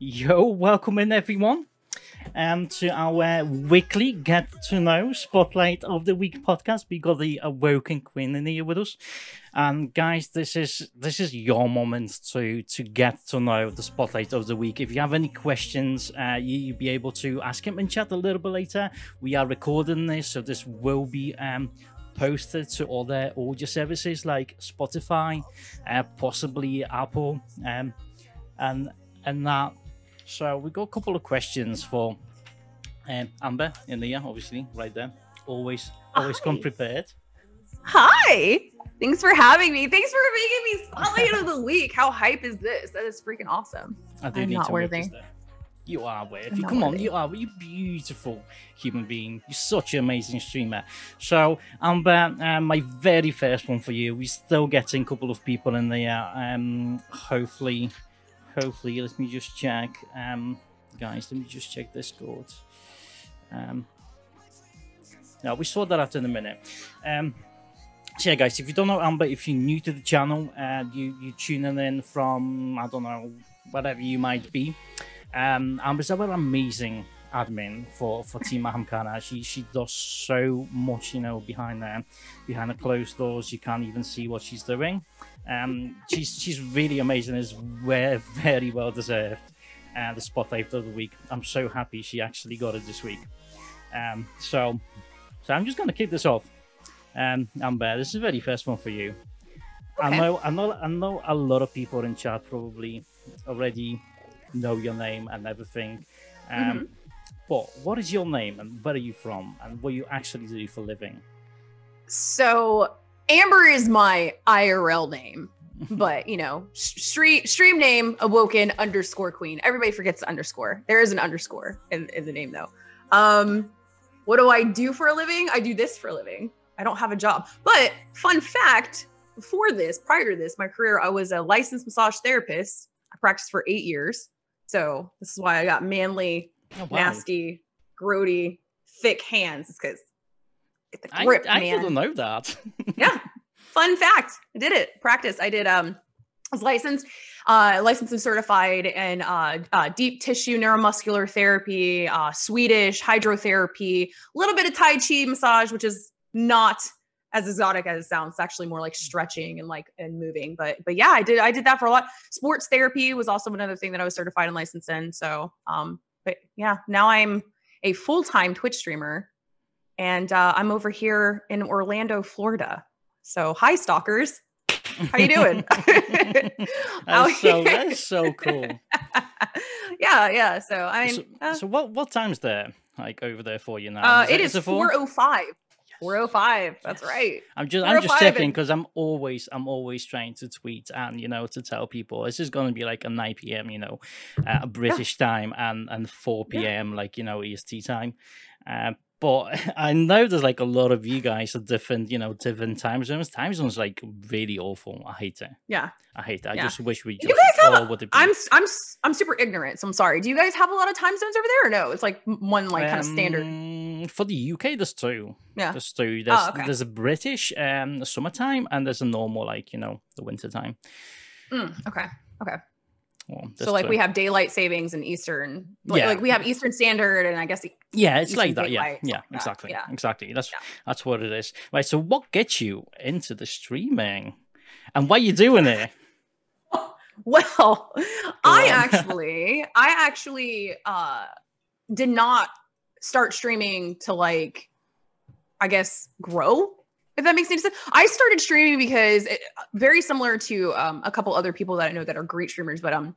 Yo, welcome in everyone um, to our weekly Get to Know Spotlight of the Week podcast. We got the Awoken Queen in here with us, and guys, this is this is your moment to to get to know the Spotlight of the Week. If you have any questions, uh, you, you'll be able to ask him in chat a little bit later. We are recording this, so this will be um, posted to other audio services like Spotify, uh, possibly Apple, um, and and that. So we got a couple of questions for um, Amber in there, obviously, right there. Always, always Hi. come prepared. Hi. Thanks for having me. Thanks for making me spotlight of the week. How hype is this? That is freaking awesome. I do I'm need not worthy. You are worthy. Come on, you are. You beautiful human being. You're such an amazing streamer. So, Amber, um, my very first one for you. We're still getting a couple of people in there. Um, hopefully, hopefully, let me just check. Um, guys, let me just check Discord. Um, no, we saw that after in a minute. Um, so yeah, guys, if you don't know Amber, if you're new to the channel, uh, you you tuning in from I don't know whatever you might be. Um, Amber's our amazing admin for for Team Ahamkara. She she does so much, you know, behind there, behind the closed doors. You can't even see what she's doing. Um, she's she's really amazing. Is very very well deserved. Uh, the spotlight of the week. I'm so happy she actually got it this week. Um, so so I'm just gonna kick this off. Um, Amber, this is the very first one for you. I know, I know, I know. A lot of people in chat probably already know your name and everything. Um, Mm-hmm. But what is your name and where are you from and what you actually do for a living? So Amber is my IRL name, but you know, stream stream name awoken underscore queen. Everybody forgets the underscore. There is an underscore in, in the name though. Um, what do I do for a living? I do this for a living. I don't have a job. But fun fact, before this, prior to this, my career, I was a licensed massage therapist. I practiced for eight years. So this is why I got manly, Oh, wow. nasty, grody, thick hands. It's because I, I didn't know that. yeah fun fact i did it practice i did um I was licensed uh licensed and certified in uh, uh deep tissue neuromuscular therapy uh swedish hydrotherapy a little bit of tai chi massage which is not as exotic as it sounds. It's actually more like stretching and like and moving but but yeah i did i did that for a lot. Sports therapy was also another thing that i was certified and licensed in so um but yeah now i'm a full-time twitch streamer and uh, i'm over here in orlando florida so hi stalkers how you doing that's, so, that's so cool. yeah yeah so i mean so, uh, so what what time's there like over there for you now? uh, Is it it- is four? 405 405 that's Yes. right I'm just I'm just 405 checking because I'm always I'm always trying to tweet and you know to tell people this is going to be like a 9 p.m. you know uh, British time and and 4 Yeah. p.m. like you know EST time. Uh, but I know there's like a lot of you guys are different, you know, different time zones. Time zones like really awful. I hate it. yeah I hate it. I Yeah. just wish we You guys have a- i'm i'm i'm super ignorant so i'm sorry do you guys have a lot of time zones over there or no it's like one like kind of standard Um, for the UK. There's two. yeah There's two. There's okay. there's a British um summertime and there's a normal like you know the winter time. Mm, okay Well, so like two. we have daylight savings and eastern like, Yeah. like we have eastern standard and i guess Yeah, it's Eastern like that. Yeah, Daylight, yeah, something like that, exactly, yeah. exactly. That's Yeah. that's what it is. Right. So, what gets you into the streaming, and why you doing it? Well, I actually, I actually uh did not start streaming to like, I guess, grow. If that makes any sense. I started streaming because it, very similar to um, a couple other people that I know that are great streamers, but um,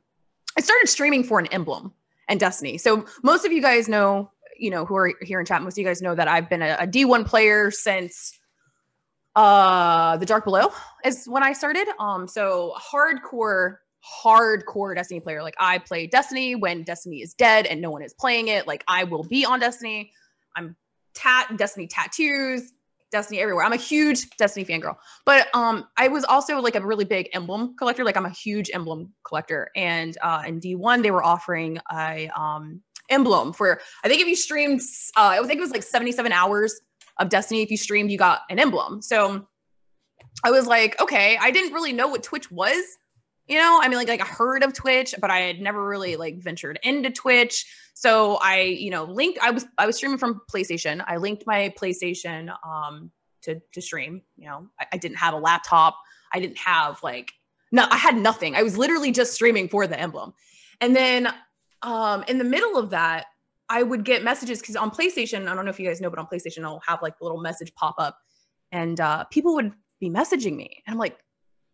I started streaming for an emblem and Destiny. So most of you guys know, you know, who are here in chat, most of you guys know that I've been a, a D1 player since uh the Dark Below is when I started. Um, so hardcore, hardcore Destiny player. Like I play Destiny when Destiny is dead and no one is playing it. Like I will be on Destiny. I'm tat Destiny tattoos, Destiny everywhere. I'm a huge Destiny fangirl. But um, I was also like a really big emblem collector. Like I'm a huge emblem collector. And uh, in D1, they were offering a um emblem for I think if you streamed, uh, I think it was like 77 hours of Destiny. If you streamed, you got an emblem. So I was like, okay, I didn't really know what Twitch was You know, I mean, like, like I heard of Twitch, but I had never really like ventured into Twitch. So I, you know, linked. I was I was streaming from PlayStation. I linked my PlayStation um to to stream. You know, I, I didn't have a laptop. I didn't have like no, I had nothing. I was literally just streaming for the emblem. And then um in the middle of that, I would get messages because on PlayStation, I don't know if you guys know, but on PlayStation, I'll have like a little message pop up, and uh, people would be messaging me, and I'm like,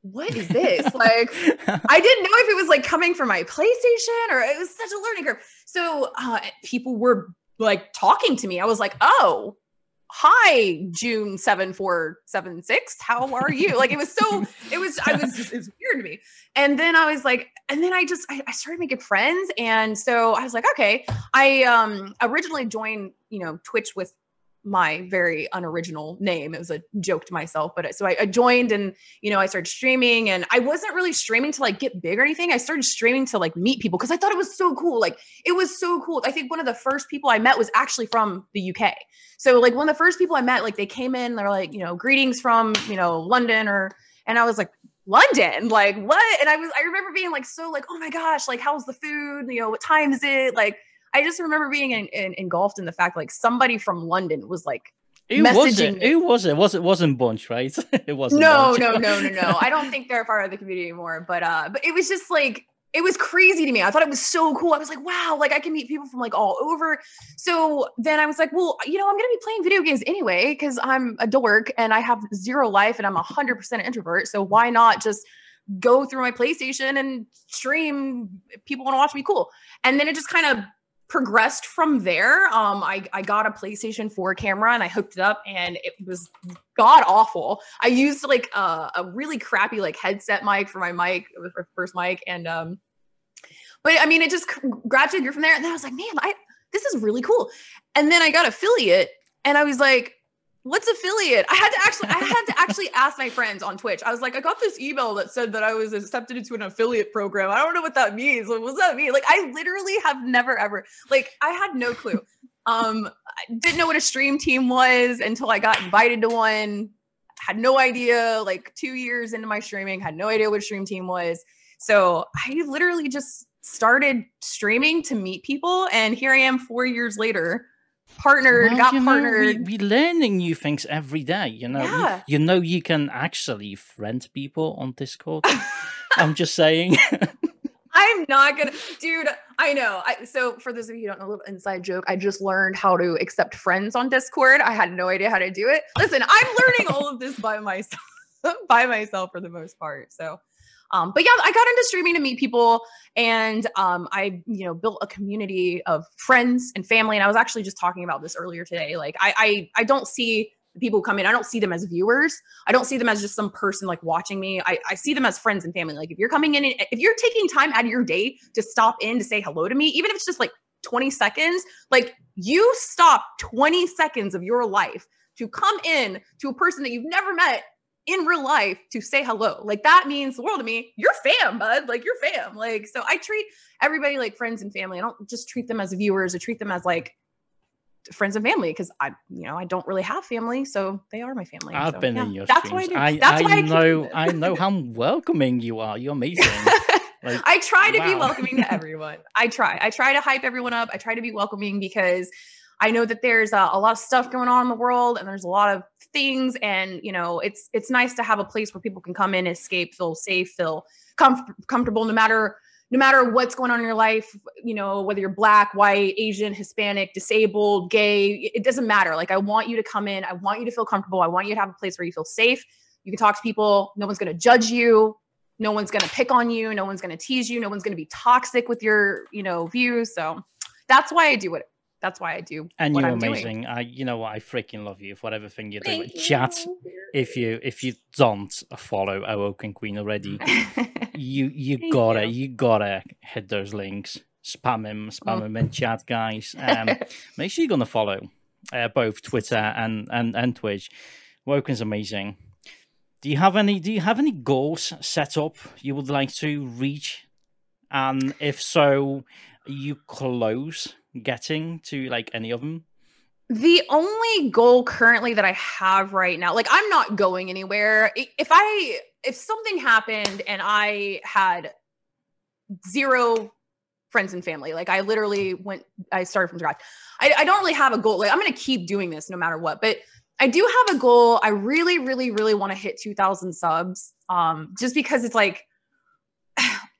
"What is this?" like, I didn't know if it was like coming from my PlayStation or it was such a learning curve. So uh, people were like talking to me. I was like, "Oh, hi june 7476 how are you like it was so it was i was just it's weird to me and then i was like and then i just I, I, started making friends and so i was like okay i um originally joined you know twitch with my very unoriginal name. It was a joke to myself, but so I, I, joined and you know I started streaming, and I wasn't really streaming to like get big or anything. I started streaming to like meet people because I thought it was so cool. Like it was so cool. I think one of the first people I met was actually from the UK. So like one of the first people I met, like they came in, they're like you know greetings from you know London or, and I was like London, like what? And I was I remember being like so like oh my gosh, like how's the food? You know what time is it? Like I just remember being in, in, engulfed in the fact like somebody from London was like who was it? Who was it? Was it wasn't Bunch, right? it wasn't. No, no, no, no, no. I don't think they're part of the community anymore. But uh, but it was just like it was crazy to me. I thought it was so cool. I was like, wow, like I can meet people from like all over. So then I was like, well, you know, I'm gonna be playing video games anyway because I'm a dork and I have zero life and I'm a hundred percent introvert. So why not just go through my PlayStation and stream? People want to watch me, cool. And then it just kind of progressed from there. Um, I, I got a PlayStation 4 camera and I hooked it up and it was god awful. I used like a, a really crappy like headset mic for my mic, it was my first mic. And um, but I mean, it just gradually grew from there. And then I was like, man, I this is really cool. And then I got affiliate and I was like, what's affiliate? I had to actually, I had to actually ask my friends on Twitch. I was like, I got this email that said that I was accepted into an affiliate program. I don't know what that means. Like, what's that mean? Like, I literally have never ever, like, I had no clue. Um, I didn't know what a stream team was until I got invited to one. Had no idea. Like two years into my streaming, had no idea what a stream team was. So I literally just started streaming to meet people, and here I am four years later partnered, well, got partnered. Know, we, we learning new things every day. You know, yeah. you, you know, you can actually friend people on Discord. I'm just saying. I'm not gonna, dude. I know. I, so for those of you who don't know, a little inside joke. I just learned how to accept friends on Discord. I had no idea how to do it. Listen, I'm learning all of this by myself, by myself for the most part. So um, but yeah, I got into streaming to meet people and um, I, you know, built a community of friends and family. And I was actually just talking about this earlier today. Like I, I, I don't see people come in, I don't see them as viewers. I don't see them as just some person like watching me. I, I see them as friends and family. Like if you're coming in, if you're taking time out of your day to stop in to say hello to me, even if it's just like 20 seconds, like you stop 20 seconds of your life to come in to a person that you've never met in real life to say hello. Like that means the world to me. You're fam, bud. Like you're fam. Like so I treat everybody like friends and family. I don't just treat them as viewers. I treat them as like friends and family because I, you know, I don't really have family, so they are my family. I've so, been yeah, in your that's streams. Why I, I, that's I, why I know, I know how welcoming you are. You're amazing. Like, I try to wow. be welcoming to everyone. I try. I try to hype everyone up. I try to be welcoming because I know that there's a, a lot of stuff going on in the world, and there's a lot of things and you know it's it's nice to have a place where people can come in escape feel safe feel comf- comfortable no matter no matter what's going on in your life you know whether you're black white asian hispanic disabled gay it doesn't matter. Like i want you to come in. I want you to feel comfortable. I want you to have a place where you feel safe. You can talk to people. No one's going to judge you. No one's going to pick on you. No one's going to tease you. No one's going to be toxic with your you know views. So that's why i do it that's why I do. And you're I'm amazing. Doing. I, you know what? I freaking love you for whatever thing you do. Chat. If you if you don't follow Awoken Queen already, you you gotta you. you. gotta hit those links. Spam him, spam oh. him in chat, guys. Um, make sure you're gonna follow uh, both Twitter and and and Twitch. Woken's amazing. Do you have any? Do you have any goals set up you would like to reach? And if so, you close getting to like any of them? The only goal currently that I have right now, like I'm not going anywhere. If I if something happened and I had zero friends and family, like I literally went, I started from scratch. I, I don't really have a goal. Like I'm gonna keep doing this no matter what. But I do have a goal. I really, really, really want to hit 2,000 subs. Um, just because it's like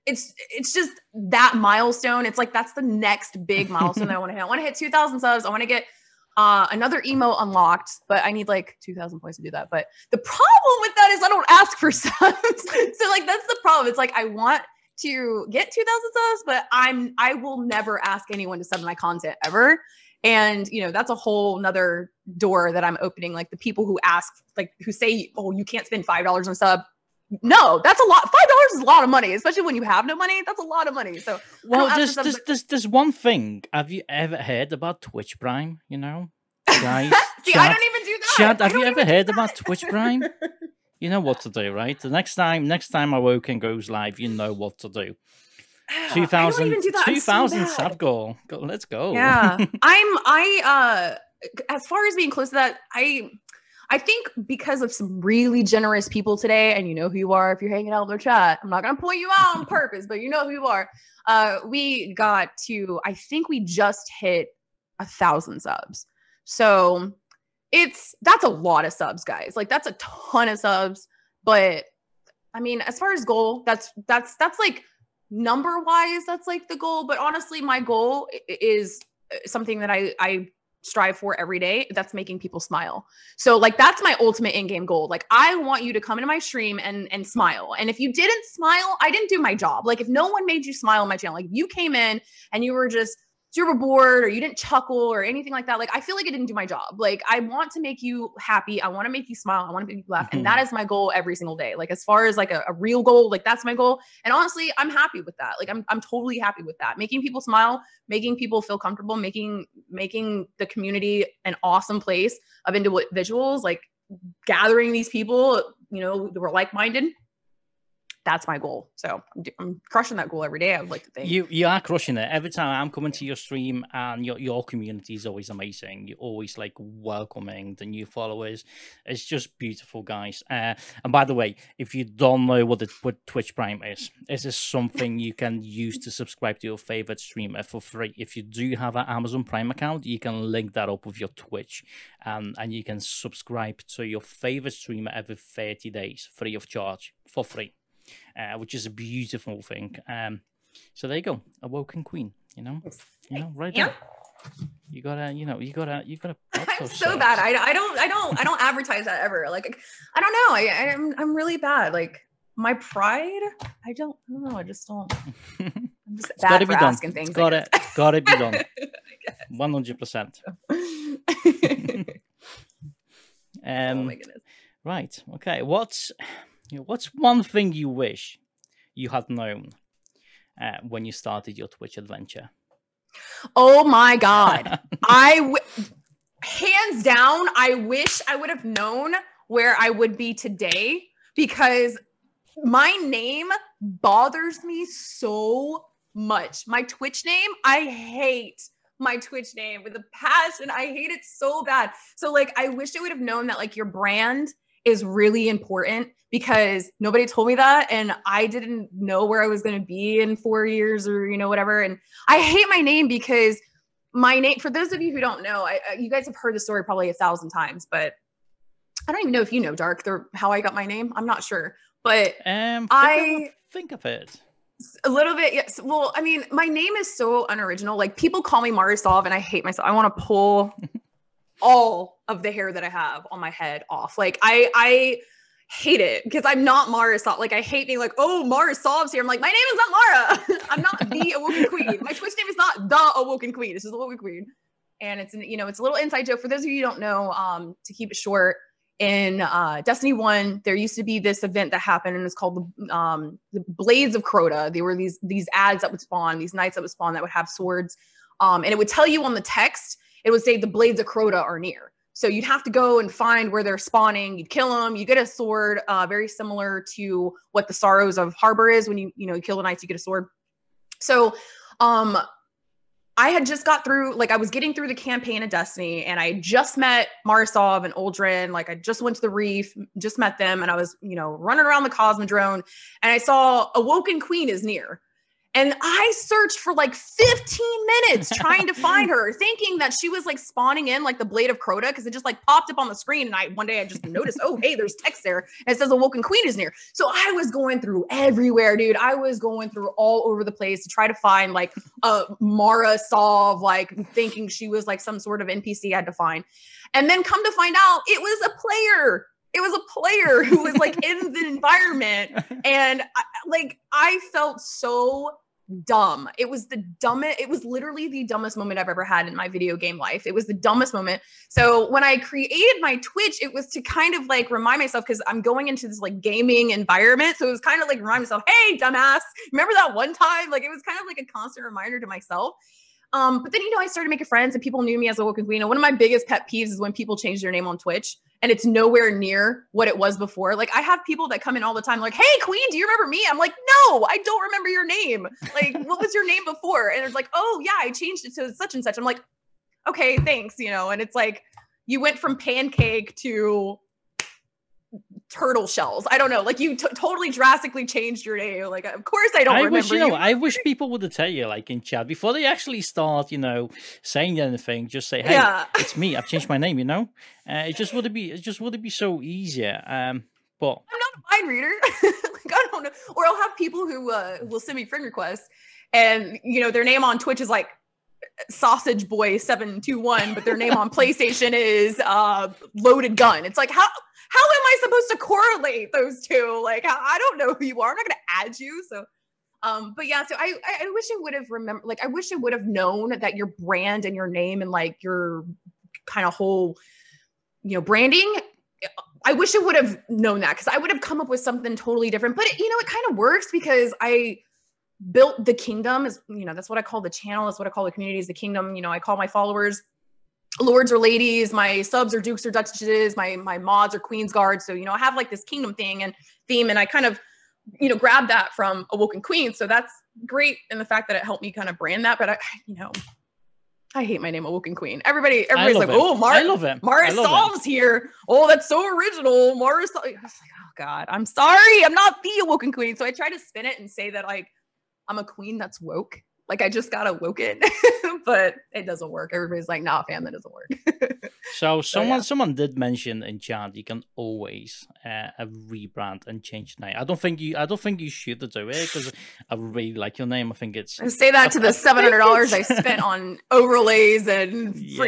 it's it's just that milestone. It's like that's the next big milestone that I want to hit. I want to hit 2,000 subs. I want to get uh, another emo unlocked, but I need like 2,000 points to do that. But the problem with that is I don't ask for subs. so like that's the problem. It's like I want to get 2,000 subs, but I'm I will never ask anyone to sub my content ever. And you know that's a whole nother door that I'm opening. Like the people who ask, like who say, "Oh, you can't spend five dollars on sub." No, that's a lot. Five dollars is a lot of money, especially when you have no money. That's a lot of money. So, well, there's there's, there's there's one thing. Have you ever heard about Twitch Prime? You know, guys. See, chat, I don't even do that. Chat, have you ever heard about Twitch Prime? you know what to do, right? The next time, next time Awoken goes live, you know what to do. 2000, 2000 so sub goal. Go, let's go. Yeah, I'm. I uh, as far as being close to that, I I think because of some really generous people today, and you know who you are if you're hanging out in their chat. I'm not gonna point you out on purpose, but you know who you are. Uh, we got to, I think we just hit a thousand subs. So it's that's a lot of subs, guys. Like that's a ton of subs. But I mean, as far as goal, that's that's that's like number wise, that's like the goal. But honestly, my goal is uh, something that I I strive for every day that's making people smile. So like that's my ultimate in-game goal. Like i want you to come into my stream and and smile. And if you didn't smile i didn't do my job. Like if no one made you smile on my channel like you came in and you were just you were bored or you didn't chuckle or anything like that, like I feel like I didn't do my job. Like I want to make you happy. I want to make you smile. I want to make you laugh. Mm-hmm. And that is my goal every single day. Like as far as like a, a, real goal, like that's my goal. And honestly, I'm happy with that. Like I'm I'm totally happy with that. Making people smile, making people feel comfortable, making making the community an awesome place of individuals, like gathering these people, you know, who are like-minded that's my goal. So I'm, I'm, crushing that goal every day. I would like to think you you are crushing it every time I'm coming to your stream, and your your community is always amazing. You're always like welcoming the new followers. It's just beautiful, guys. Uh, and by the way, if you don't know what the, what Twitch Prime is, this is something you can use to subscribe to your favorite streamer for free. If you do have an Amazon Prime account, you can link that up with your Twitch, um, and you can subscribe to your favorite streamer every 30 days free of charge for free uh, which is a beautiful thing. Um, so there you go, Awoken Queen. You know, you know, right yeah. there. You gotta, you know, you gotta, you gotta. I'm so bad. I, I don't, I don't, I don't advertise that ever. Like, I don't know. I, I'm, I'm really bad. Like my pride. I don't, I don't know. I just don't. I'm just bad gotta for be asking done. things. Got it. Got to be done. One hundred percent. Um, oh my goodness. Right. Okay. What's you know, what's one thing you wish you had known uh, when you started your Twitch adventure? Oh my god! I w- hands down, I wish I would have known where I would be today because my name bothers me so much. My Twitch name, I hate my Twitch name with a passion. I hate it so bad. So like I wish I would have known that like your brand is really important because nobody told me that and I didn't know where I was going to be in 4 years or you know whatever. And I hate my name because my name for those of you who don't know I, you guys have heard the story probably a thousand times but I don't even know if you know Dark the how I got my name. I'm not sure but um I think of it. A little bit yes. Well I mean my name is so unoriginal. Like people call me Mara Sov and I hate myself. I want to pull all of the hair that I have on my head off like I I hate it because I'm not Mara Sov. Like I hate being like, oh, Mara Sov's here. I'm like, my name is not Mara. I'm not the Awoken Queen. My Twitch name is not the Awoken Queen. This is Awoken Queen. And it's an, you know, it's a little inside joke for those of you don't know. Um, to keep it short, in uh, Destiny One, there used to be this event that happened, and it's called the um, the Blades of Crota. They were these these ads that would spawn, these knights that would spawn that would have swords, um, and it would tell you on the text, it would say the Blades of Crota are near. So you'd have to go and find where they're spawning. You'd kill them. You get a sword, uh, very similar to what the Sorrows of Harbor is. When you you know you kill the knights, you get a sword. So, um, I had just got through, like, I was getting through the campaign of Destiny, and I just met Mara Sov and Uldren. Like, I just went to the Reef, just met them, and I was, you know, running around the Cosmodrome, and I saw Awoken Queen is near. And I searched for like 15 minutes trying to find her, thinking that she was like spawning in like the Blade of Crota because it just like popped up on the screen. And I one day I just noticed, oh, hey, there's text there. And it says Awoken Queen is near. So I was going through everywhere, dude. I was going through all over the place to try to find like a Mara Sov, like thinking she was like some sort of NPC I had to find. And then come to find out it was a player it was a player who was like in the environment and I, like i felt so dumb. It was the dumbest it was literally the dumbest moment i've ever had in my video game life. It was the dumbest moment. So when i created my twitch it was to kind of like remind myself because i'm going into this like gaming environment. So it was kind of like remind myself hey dumbass. Remember that one time? Like it was kind of like a constant reminder to myself um, but then you know, I started making friends and people knew me as a Awoken Queen. And one of my biggest pet peeves is when people change their name on Twitch and it's nowhere near what it was before. Like I have people that come in all the time, like, "Hey, Queen, do you remember me?" I'm like, "No, I don't remember your name. Like, what was your name before?" And it's like, "Oh yeah, I changed it to such and such." I'm like, "Okay, thanks," you know. And it's like you went from pancake to turtle shells. I don't know. Like you t- totally drastically changed your name. Like, of course I don't I remember. wish you know. I wish people would tell you, like in chat, before they actually start, you know, saying anything. Just say, "Hey, Yeah. it's me. I've changed my name." You know, uh, it just would be, it just would be so easier. Um, but I'm not a mind reader. like I don't know. Or I'll have people who uh, will send me friend requests, and you know their name on Twitch is like Sausage Boy seven two one, but their name on PlayStation is uh, Loaded Gun. It's like how how am I supposed to correlate those two? Like I don't know who you are. I'm not to add you. So. Um, but yeah, so I, I I wish I would have remembered, like, I wish I would have known that your brand and your name and like your kind of whole, you know, branding I wish I would have known that because I would have come up with something totally different. But it, you know, it kind of works because I built the kingdom. Is you know that's what I call the channel. That's what I call the community. Is the kingdom. You know, I call my followers lords or ladies. My subs or dukes or duchesses. My my mods or queens guards. So you know, I have like this kingdom thing and theme, and I kind of you know grab that from Awoken Queen. So that's great and the fact that it helped me kind of brand that. But I, you know. I hate my name, Awoken Queen. Everybody, everybody's like, it. "Oh, I Mar- love it. Mara I love it. Here. Oh, that's so original. Mara Sol-" I was like, oh God, I'm sorry. I'm not the awoken queen. So I try to spin it and say that like I'm a queen that's woke. Like I just got awoken, but it doesn't work. Everybody's like, nah, fam, that doesn't work. So someone yeah. someone did mention in chat you can always uh, rebrand and change the name. I don't think you I don't think you should do it because I really like your name. I think it's say that to the seven hundred dollars I spent on overlays and Yeah,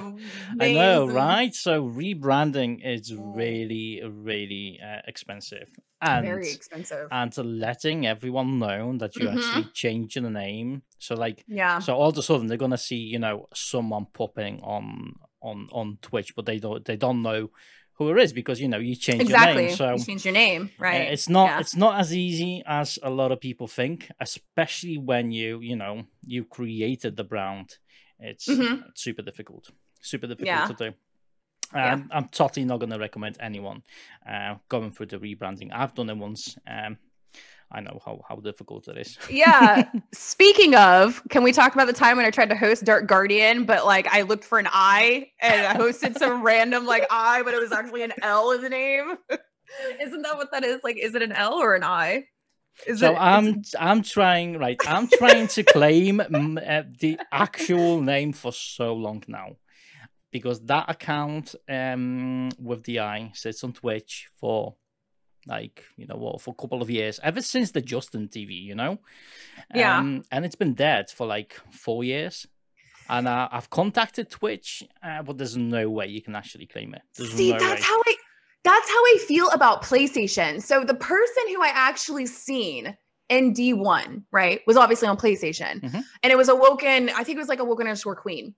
freaking. I know, right? So rebranding is really really uh, expensive and Very expensive. and to letting everyone know that you're Mhm. actually changing the name. So like yeah. so all of a sudden they're gonna see you know someone popping on on on Twitch, but they don't they don't know who it is because you know you change Exactly. your name. So you change your name, right? it's not Yeah. it's not as easy as a lot of people think, especially when you you know you created the brand. It's Mhm. super difficult, super difficult Yeah. to do. Yeah. Um, I'm totally not going to recommend anyone uh, going through the rebranding. I've done it once. Um, I know how, how difficult it is. Yeah. Speaking of, can we talk about the time when I tried to host Dark Guardian, but like I looked for an I and I hosted some random like I, but it was actually an L in the name. Isn't that what that is? Like, is it an L or an I? Is so it, I'm I'm trying right. I'm trying to claim uh, the actual name for so long now, because that account um with the I sits on Twitch for like you know what for a couple of years ever since the Justin TV, you know, Yeah. um, and it's been dead for like four years. And uh, I've contacted Twitch, uh, but there's no way you can actually claim it. There's See, no that's way. how I that's how I feel about PlayStation. So the person who I actually seen in D1, right, was obviously on PlayStation. Mhm. And it was awoken, I think it was like awoken underscore queen.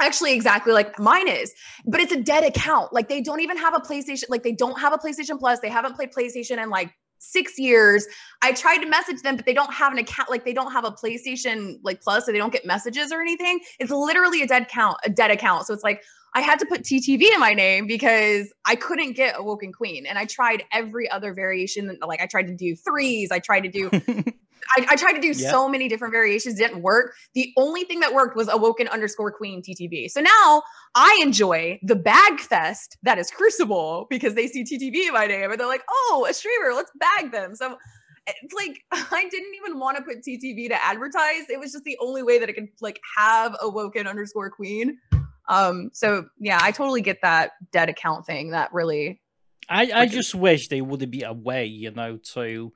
Actually, exactly like mine is, but it's a dead account. Like they don't even have a PlayStation, like they don't have a PlayStation Plus. They haven't played PlayStation in like six years. I tried to message them, but they don't have an account, like they don't have a PlayStation like plus, so they don't get messages or anything. It's literally a dead count, a dead account. So it's like I had to put TTV in my name because I couldn't get Awoken Queen. And I tried every other variation. Like I tried to do threes. I tried to do, I, I, tried to do yeah. so many different variations. Didn't work. The only thing that worked was Awoken underscore Queen TTV. So now I enjoy the bag fest that is Crucible because they see TTV in my name and they're like, oh, a streamer, let's bag them. So it's like I didn't even want to put TTV to advertise. It was just the only way that I could like have Awoken underscore Queen. Um, so yeah, I totally get that dead account thing. That really, I I just wish there would be a way, you know, to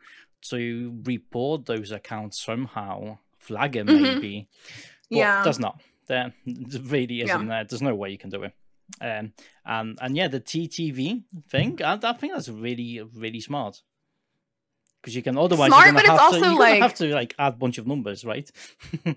to report those accounts somehow, flag them mm-hmm. maybe. But yeah, there's not. There really isn't. Yeah. There. There's no way you can do it. Um, and and yeah, the TTV thing, I, I think that's really really smart because you can otherwise smart, but it's also to, like have to like add a bunch of numbers, right?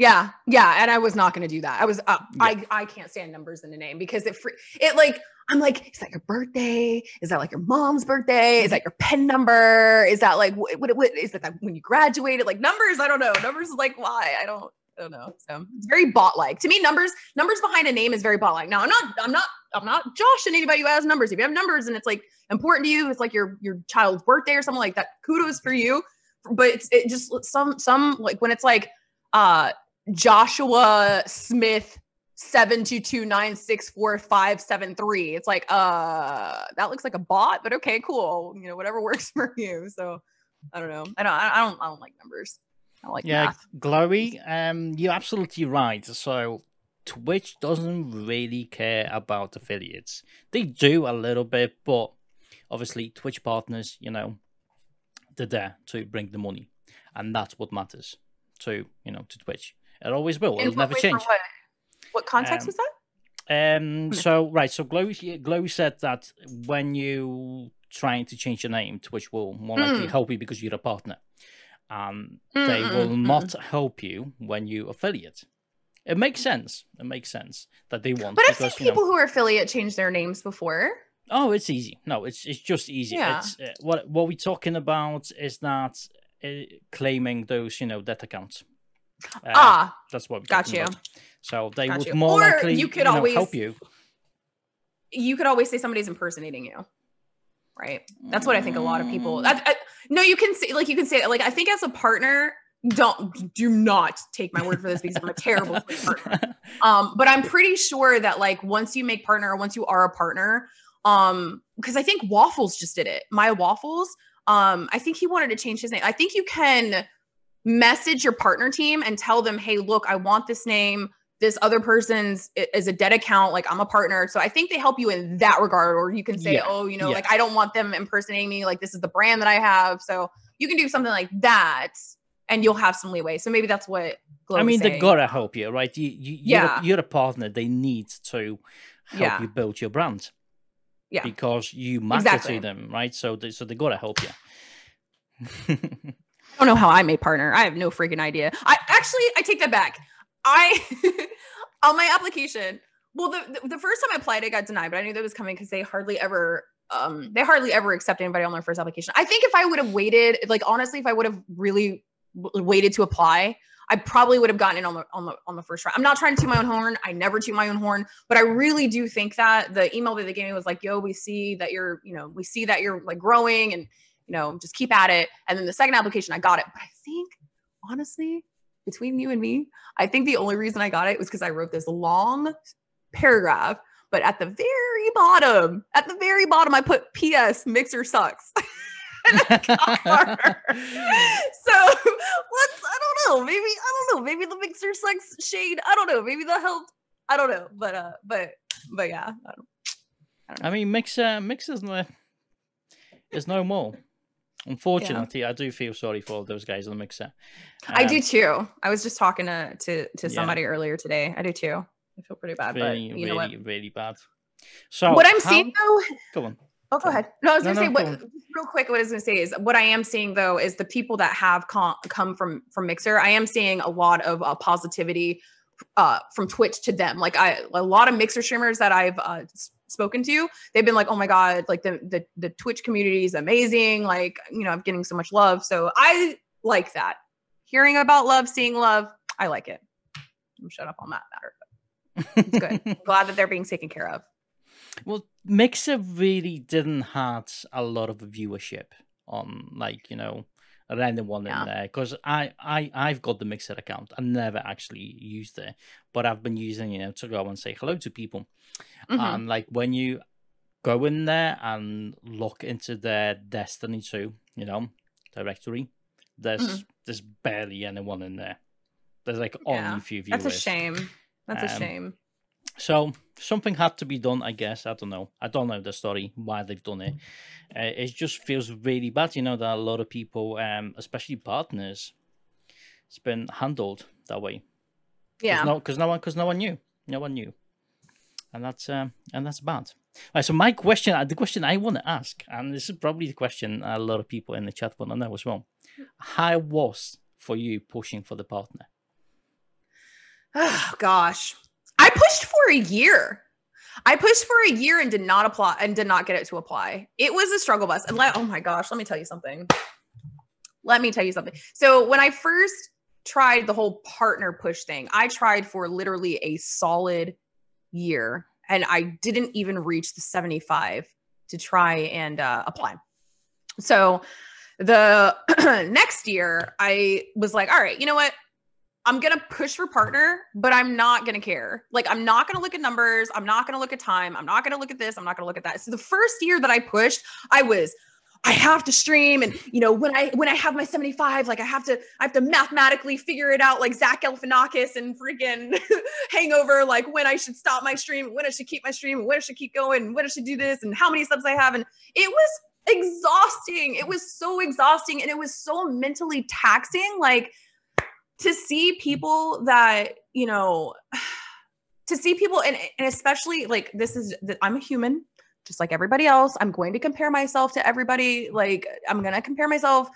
Yeah, yeah, and I was not going to do that. I was, uh, yeah. I, I can't stand numbers in a name because it, it like, I'm like, is that your birthday? Is that like your mom's birthday? Is that your pen number? Is that like, what, what, what is that, that when you graduated? Like numbers, I don't know. Numbers is like why? I don't, I don't know. So it's very bot like to me. Numbers, numbers behind a name is very bot like. Now I'm not, I'm not, I'm not joshing anybody who has numbers. If you have numbers and it's like important to you, it's like your your child's birthday or something like that. Kudos for you. But it's it just some some like when it's like uh Joshua Smith seven two two nine six four five seven three. It's like, uh, that looks like a bot, but okay, cool. You know, whatever works for you. So I don't know. I don't. I don't. I don't like numbers. I like yeah, math. Glowy. Um, you're absolutely right. So Twitch doesn't really care about affiliates. They do a little bit, but obviously Twitch partners, you know, they're there to bring the money, and that's what matters to you know to Twitch. It always will. It'll never change. What? what context um, is that? Um. Hmm. So right. So Glow Glow said that when you trying to change your name, Twitch will more mm. likely help you because you're a partner. Um, mm, they will mm, not help you when you affiliate. It makes sense. It makes sense that they want. But because, I've seen people know, who are affiliate change their names before. Oh, it's easy. No, it's it's just easy. Yeah. It's, uh, what what we're talking about is that uh, claiming those you know debt accounts. Uh, ah, that's what. Got you. About. So they got would you. more or likely you could you know, always help you. You could always say somebody's impersonating you, right? That's what I think. A lot of people. That, I, no, you can say like you can say like I think as a partner, don't do not take my word for this because I'm a terrible partner. Um, but I'm pretty sure that like once you make partner, once you are a partner, um, because I think Waffles just did it. My Waffles, um, I think he wanted to change his name. I think you can message your partner team and tell them, hey, look, I want this name. This other person's is a dead account. Like I'm a partner. So I think they help you in that regard. Or you can say, yeah. oh, you know, yeah. like I don't want them impersonating me. Like this is the brand that I have. So you can do something like that and you'll have some leeway. So maybe that's what Glow I mean, they gotta help you, right? You, you you're, yeah. a, you're a partner. They need to help yeah. you build your brand. Yeah. Because you matter exactly. to them, right? So they, so they gotta help you. don't know how I made partner. I have no freaking idea. I actually I take that back. I on my application. Well, the, the first time I applied, I got denied, but I knew that was coming because they hardly ever um they hardly ever accept anybody on their first application. I think if I would have waited, like honestly, if I would have really waited to apply, I probably would have gotten in on the on the on the first try. I'm not trying to toot my own horn. I never toot my own horn, but I really do think that the email that they gave me was like, "Yo, we see that you're, you know, we see that you're like growing and you know, just keep at it. And then the second application, I got it. But I think, honestly, between you and me, I think the only reason I got it was because I wrote this long paragraph. But at the very bottom, at the very bottom, I put P.S. Mixer sucks. so let's I don't know. Maybe I don't know. Maybe the mixer sucks shade. I don't know. Maybe that helped. I don't know. But uh but but yeah. I, don't, I, don't I mean mixer mixer's no there's no more. Unfortunately, yeah. I do feel sorry for those guys on the mixer. Um, I do um, too. I was just talking to to, to somebody yeah. earlier today. I do too. I feel pretty bad, really, but you really, know what? really bad. So what I'm how... seeing though. Go on. Oh, go ahead. No, I was no, gonna no, say what real quick. What I was gonna say is what I am seeing though is the people that have com- come from from Mixer. I am seeing a lot of uh, positivity uh, from Twitch to them. Like I, a lot of Mixer streamers that I've uh, spoken to, they've been like, "Oh my god, like the the the Twitch community is amazing. Like, you know, I'm getting so much love." So I like that. Hearing about love, seeing love, I like it. I'm shut up on that matter. It's good. Glad that they're being taken care of. Well, Mixer really didn't have a lot of viewership on like you know anyone yeah. in there because I I I've got the Mixer account. I never actually used it, but I've been using you know to go and say hello to people. Mm-hmm. And like when you go in there and look into their Destiny two, you know, directory, there's mm-hmm. there's barely anyone in there. There's like only yeah. a few viewers. That's a shame. That's um, a shame. So something had to be done, I guess. I don't know. I don't know the story why they've done it. Uh, it just feels really bad, you know, that a lot of people, um, especially partners, it's been handled that way. Yeah. Because no, no, one, because no one knew, no one knew, and that's um, and that's bad. Right, so my question, the question I want to ask, and this is probably the question a lot of people in the chat want to know as well. How was for you pushing for the partner? Oh gosh, I pushed for a year. I pushed for a year and did not apply and did not get it to apply. It was a struggle bus. And let, oh my gosh, let me tell you something. Let me tell you something. So when I first tried the whole partner push thing, I tried for literally a solid year and I didn't even reach the 75 to try and uh, apply. So the next year, I was like, all right, you know what? I'm going to push for partner, but I'm not going to care. Like, I'm not going to look at numbers. I'm not going to look at time. I'm not going to look at this. I'm not going to look at that. So the first year that I pushed, I was, I have to stream. And, you know, when I, when I have my 75, like I have to, I have to mathematically figure it out like Zach Galifianakis and freaking hangover, like when I should stop my stream, when I should keep my stream, when I should keep going, when I should do this and how many subs I have. And it was exhausting. It was so exhausting. And it was so mentally taxing. Like, to see people that you know to see people and, and especially like this is i'm a human just like everybody else i'm going to compare myself to everybody like i'm going to compare myself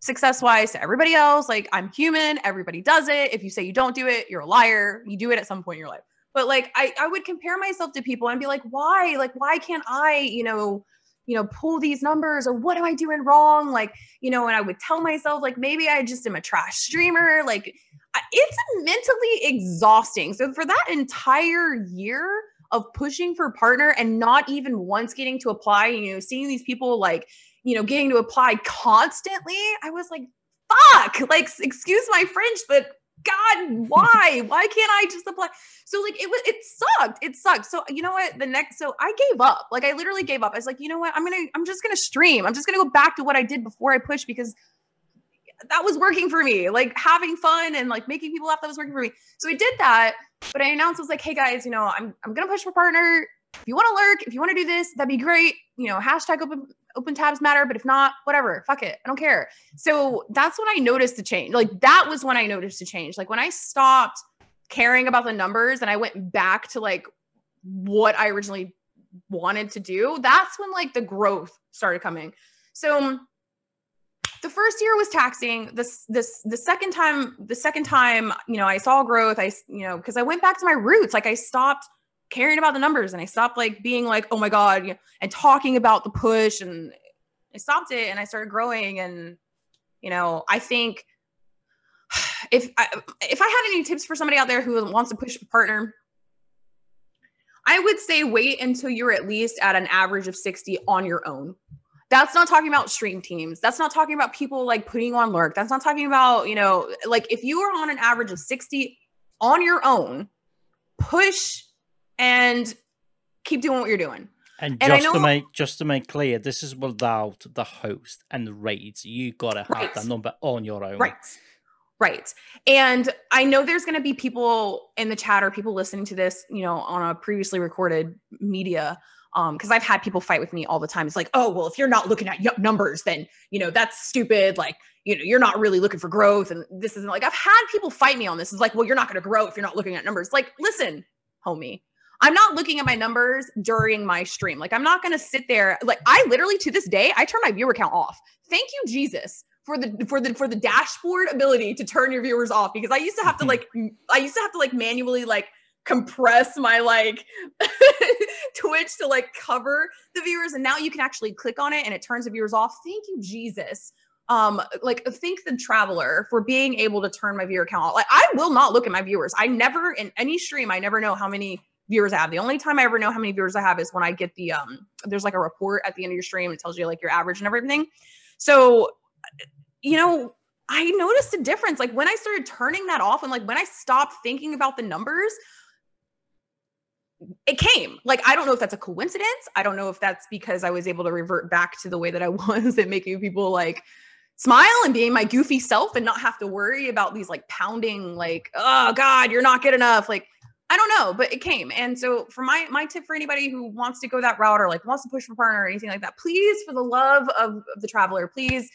success wise to everybody else like i'm human everybody does it if you say you don't do it you're a liar you do it at some point in your life but like i i would compare myself to people and be like why like why can't i you know you know, pull these numbers or what am I doing wrong? Like, you know, and I would tell myself, like, maybe I just am a trash streamer. Like, it's mentally exhausting. So for that entire year of pushing for partner and not even once getting to apply, you know, seeing these people like, you know, getting to apply constantly, I was like, fuck, like, excuse my French, but God, why? why can't I just apply? So like it was it sucked. It sucked. So you know what? The next so I gave up. Like I literally gave up. I was like, you know what? I'm gonna I'm just gonna stream. I'm just gonna go back to what I did before I pushed because that was working for me. Like having fun and like making people laugh, that was working for me. So I did that. But I announced I was like, hey guys, you know, I'm I'm gonna push for partner. If you want to lurk, if you want to do this, that'd be great. You know, hashtag open open tabs matter, but if not, whatever, fuck it. I don't care. So that's when I noticed the change. Like that was when I noticed the change. Like when I stopped caring about the numbers and I went back to like what I originally wanted to do, that's when like the growth started coming. So the first year was taxing. This this the second time, the second time, you know, I saw growth. I you know, because I went back to my roots. Like I stopped caring about the numbers and I stopped like being like, oh my God, and talking about the push and I stopped it and I started growing. And, you know, I think if I, if I had any tips for somebody out there who wants to push a partner, I would say wait until you're at least at an average of 60 on your own. That's not talking about stream teams. That's not talking about people like putting you on lurk. That's not talking about, you know, like if you are on an average of 60 on your own, push and keep doing what you're doing. And, and just know, to make just to make clear, this is without the host and the raids. You gotta have right. that number on your own. Right. Right. And I know there's going to be people in the chat or people listening to this, you know, on a previously recorded media. Um, because I've had people fight with me all the time. It's like, oh, well, if you're not looking at numbers, then you know that's stupid. Like, you know, you're not really looking for growth, and this isn't like I've had people fight me on this. It's like, well, you're not going to grow if you're not looking at numbers. Like, listen, homie, I'm not looking at my numbers during my stream. Like I'm not going to sit there like I literally to this day I turn my viewer count off. Thank you Jesus for the for the for the dashboard ability to turn your viewers off because I used to have to like I used to have to like manually like compress my like Twitch to like cover the viewers and now you can actually click on it and it turns the viewers off. Thank you Jesus. um like thank the traveler for being able to turn my viewer count like i will not look at my viewers. I never in any stream i never know how many viewers i have. The only time i ever know how many viewers i have is when i get the um there's like a report at the end of your stream. It tells you like your average and everything. So you know i noticed a difference. Like when i started turning that off and like when i stopped thinking about the numbers it came. Like i don't know if that's a coincidence. I don't know if that's because i was able to revert back to the way that i was and making people like smile and being my goofy self and not have to worry about these like pounding like oh god you're not good enough. Like i don't know but it came. And so for my my tip for anybody who wants to go that route or like wants to push for partner or anything like that please for the love of, of the traveler please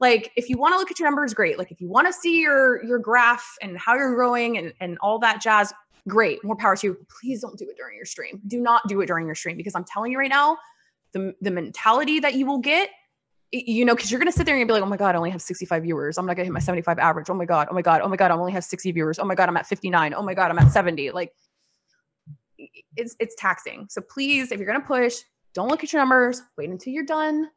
like if you want to look at your numbers great. Like if you want to see your your graph and how you're growing and and all that jazz great more power to you please don't do it during your stream do not do it during your stream because i'm telling you right now the the mentality that you will get you know, because you're gonna sit there and be like, oh my god, I only have 65 viewers. I'm not gonna hit my 75 average. Oh my god, oh my god, oh my god, I only have 60 viewers. Oh my god, I'm at 59. Oh my god, I'm at 70. Like, it's it's taxing. So please, if you're gonna push, don't look at your numbers. Wait until you're done,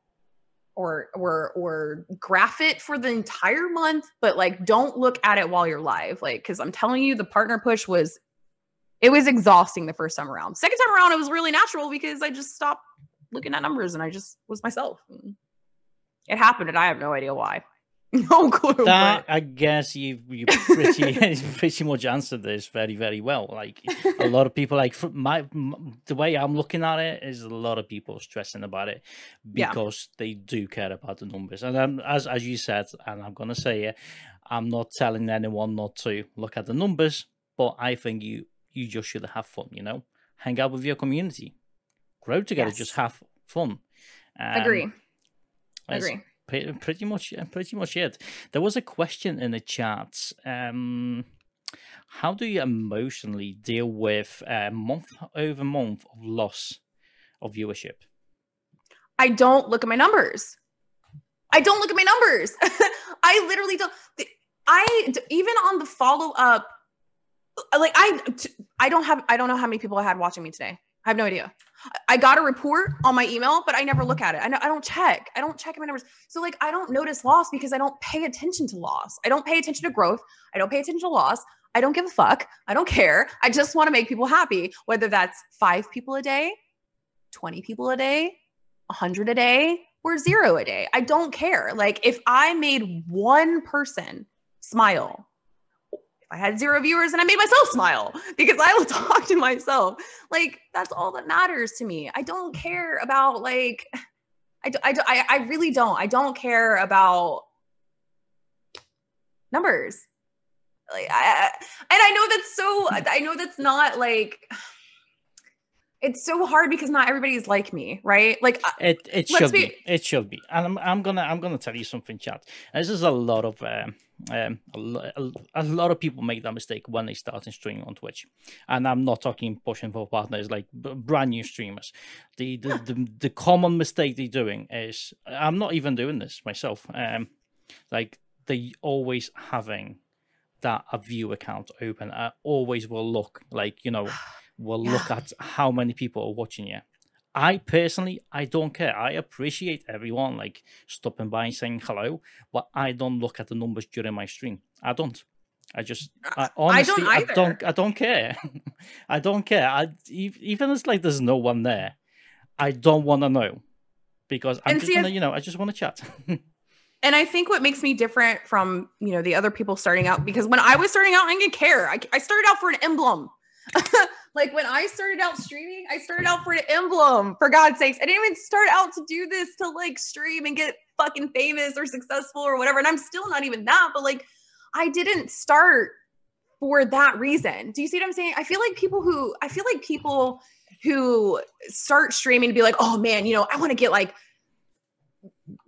or or or graph it for the entire month. But like, don't look at it while you're live. Like, because I'm telling you, the partner push was it was exhausting the first time around. Second time around, it was really natural because I just stopped looking at numbers and I just was myself. It happened, and I have no idea why. No clue. That but... I guess you you pretty pretty much answered this very very well. Like a lot of people, like my the way I'm looking at it is a lot of people stressing about it because yeah. they do care about the numbers. And um, as as you said, and I'm gonna say it, I'm not telling anyone not to look at the numbers, but I think you you just should have fun. You know, hang out with your community, grow together, yes. just have fun. Um, Agree Agree. Pretty much, pretty much it. There was a question in the chat. Um, how do you emotionally deal with uh, month over month of loss of viewership? I don't look at my numbers. I don't look at my numbers. I literally don't. I even on the follow up, like I, I don't have. I don't know how many people I had watching me today. I have no idea. I got a report on my email, but I never look at it. I, know I don't check. I don't check my numbers. So like I don't notice loss because I don't pay attention to loss. I don't pay attention to growth. I don't pay attention to loss. I don't give a fuck. I don't care. I just want to make people happy, whether that's five people a day, 20 people a day, 100 a day, or zero a day. I don't care. Like if I made one person smile I had zero viewers and I made myself smile because I will talk to myself. Like that's all that matters to me. I don't care about like I I I, I really don't. I don't care about numbers. Like I, and I know that's so I know that's not like it's so hard because not everybody's like me, right? Like it, it should be, be, it should be. And I'm, I'm gonna, I'm gonna tell you something, chat. This is a lot of, um, um, a, a, lot of people make that mistake when they start streaming on Twitch, and I'm not talking pushing for partners like brand new streamers. The the, the the common mistake they're doing is I'm not even doing this myself. Um, like they always having that a view account open. I always will look like you know will yeah. look at how many people are watching you. I personally, I don't care. I appreciate everyone like stopping by and saying hello, but I don't look at the numbers during my stream. I don't. I just I, honestly, I don't, I don't, I don't care. I don't care. I even it's like there's no one there. I don't want to know because I'm and just see, gonna, you know, I just want to chat. and I think what makes me different from you know the other people starting out because when I was starting out, I didn't care. I, I started out for an emblem. like when I started out streaming, I started out for an emblem, for God's sakes. I didn't even start out to do this to like stream and get fucking famous or successful or whatever. And I'm still not even that, but like I didn't start for that reason. Do you see what I'm saying? I feel like people who I feel like people who start streaming to be like, oh man, you know, I want to get like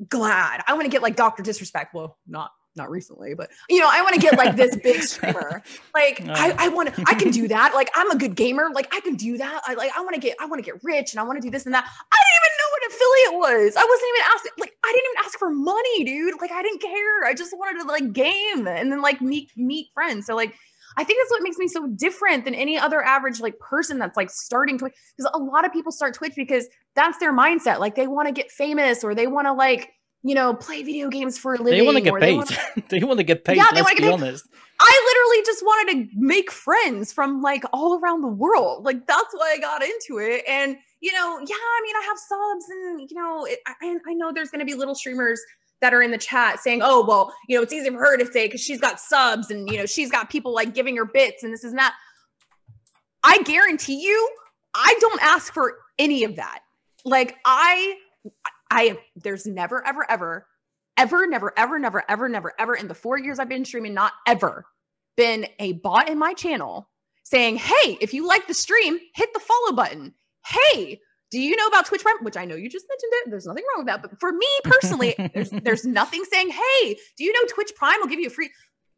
glad. I want to get like Dr. Disrespect. Well, not not recently, but you know, I want to get like this big streamer. Like no. I, I want to, I can do that. Like I'm a good gamer. Like I can do that. I like, I want to get, I want to get rich and I want to do this and that. I didn't even know what affiliate was. I wasn't even asking, like, I didn't even ask for money, dude. Like I didn't care. I just wanted to like game and then like meet, meet friends. So like, I think that's what makes me so different than any other average like person that's like starting Twitch. Because a lot of people start Twitch because that's their mindset. Like they want to get famous or they want to like you know, play video games for a living. They want to get paid. wanna- They want to get paid. Yeah, they wanna be get paid. honest. I literally just wanted to make friends from like all around the world. Like that's why I got into it. And you know, yeah, I mean, I have subs, and you know, it, I, I know there's going to be little streamers that are in the chat saying, "Oh, well, you know, it's easy for her to say because she's got subs, and you know, she's got people like giving her bits, and this is that." I guarantee you, I don't ask for any of that. Like I, I, there's never, ever, ever ever, never, ever, never, ever, never, ever in the four years I've been streaming, not ever been a bot in my channel saying, Hey, if you like the stream, hit the follow button. Hey, do you know about Twitch Prime? Which I know you just mentioned it. There's nothing wrong with that. But for me personally, there's there's nothing saying, Hey, do you know Twitch Prime will give you a free?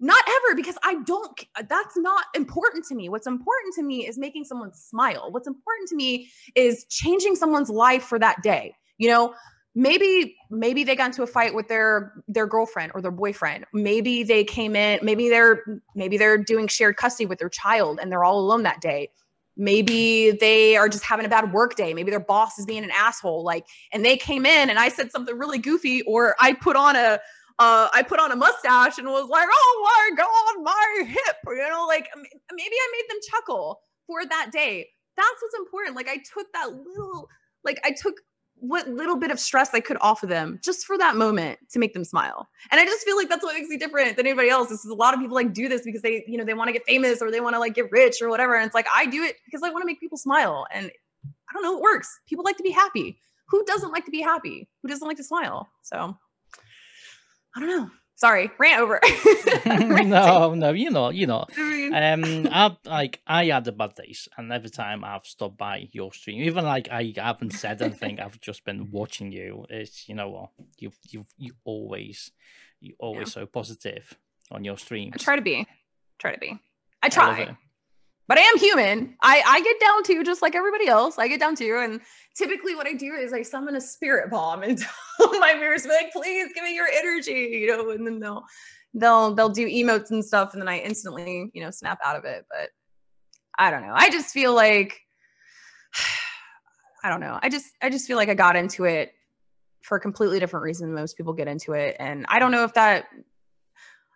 Not ever, because I don't, that's not important to me. What's important to me is making someone smile. What's important to me is changing someone's life for that day. You know, maybe maybe they got into a fight with their their girlfriend or their boyfriend maybe they came in maybe they're maybe they're doing shared custody with their child and they're all alone that day maybe they are just having a bad work day maybe their boss is being an asshole like and they came in and i said something really goofy or i put on a uh, I put on a mustache and was like, "Oh my god, my hip!" You know, like maybe I made them chuckle for that day. That's what's important. Like I took that little, like I took what little bit of stress I could offer them just for that moment to make them smile. And I just feel like that's what makes me different than anybody else. This is a lot of people like do this because they, you know, they want to get famous or they want to like get rich or whatever. And it's like I do it because I want to make people smile. And I don't know, it works. People like to be happy. Who doesn't like to be happy? Who doesn't like to smile? So I don't know. Sorry, rant over. no, no, you know, you know. I Um, I like I had the bad days, and every time I've stopped by your stream, even like I haven't said anything, I've just been watching you. It's you know what you you you always you always so positive on your stream I try to be. Try to be. I I try. it. But I am human. I I get down to just like everybody else. I get down to, and typically what I do is I summon a spirit bomb and tell my mirrors, be like, please give me your energy, you know, and then they'll they'll they'll do emotes and stuff, and then I instantly you know snap out of it. But I don't know. I just feel like I don't know. I just I just feel like I got into it for a completely different reason than most people get into it, and I don't know if that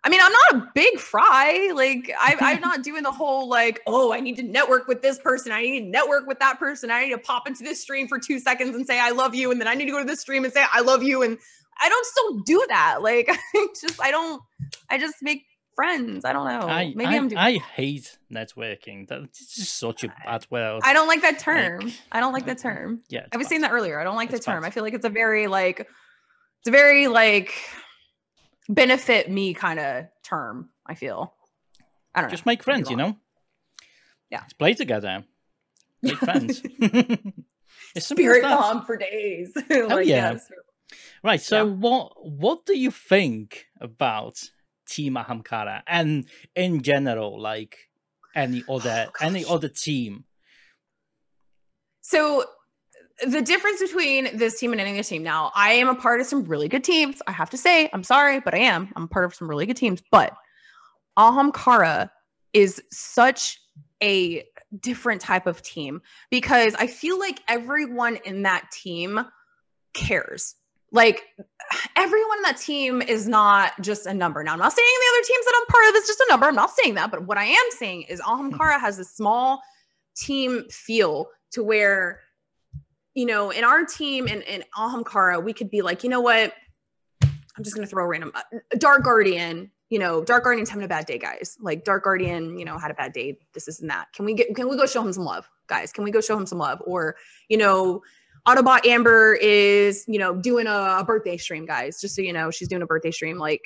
I mean, I'm not a big fry. Like, I, I'm not doing the whole like, oh, I need to network with this person. I need to network with that person. I need to pop into this stream for two seconds and say I love you, and then I need to go to this stream and say I love you. And I don't still do that. Like, I just I don't. I just make friends. I don't know. I, Maybe I, I, am doing. I hate networking. That's just such a bad word. I don't like that term. Like, I don't like that term. yeah, I was bad. saying that earlier. I don't like the term. bad. I feel like it's a very like it's a very like benefit me kind of term. I feel. I don't know. Just make friends, you know. Yeah. Let's play together. Make friends. it's Spirit bomb for days. yeah. like, yes. Right. So, Yeah. what what do you think about Team Ahamkara and in general, like any other oh, any other team? So the difference between this team and any other team now, I am a part of some really good teams. I have to say, I'm sorry, but I am. I'm a part of some really good teams. But Ahamkara is such a different type of team because I feel like everyone in that team cares. Like everyone in that team is not just a number. Now, I'm not saying the other teams that I'm part of is just a number. I'm not saying that. But what I am saying is Ahamkara hmm. has a small team feel to where, you know, in our team in, in Ahamkara, we could be like, you know what? I'm just going to throw a random uh, Dark Guardian. You know, Dark Guardian's having a bad day, guys. Like Dark Guardian, you know, had a bad day. This, is and that. Can we get? Can we go show him some love, guys? Can we go show him some love? Or, you know, Autobot Amber is, you know, doing a, a birthday stream, guys. Just so you know, she's doing a birthday stream. Like,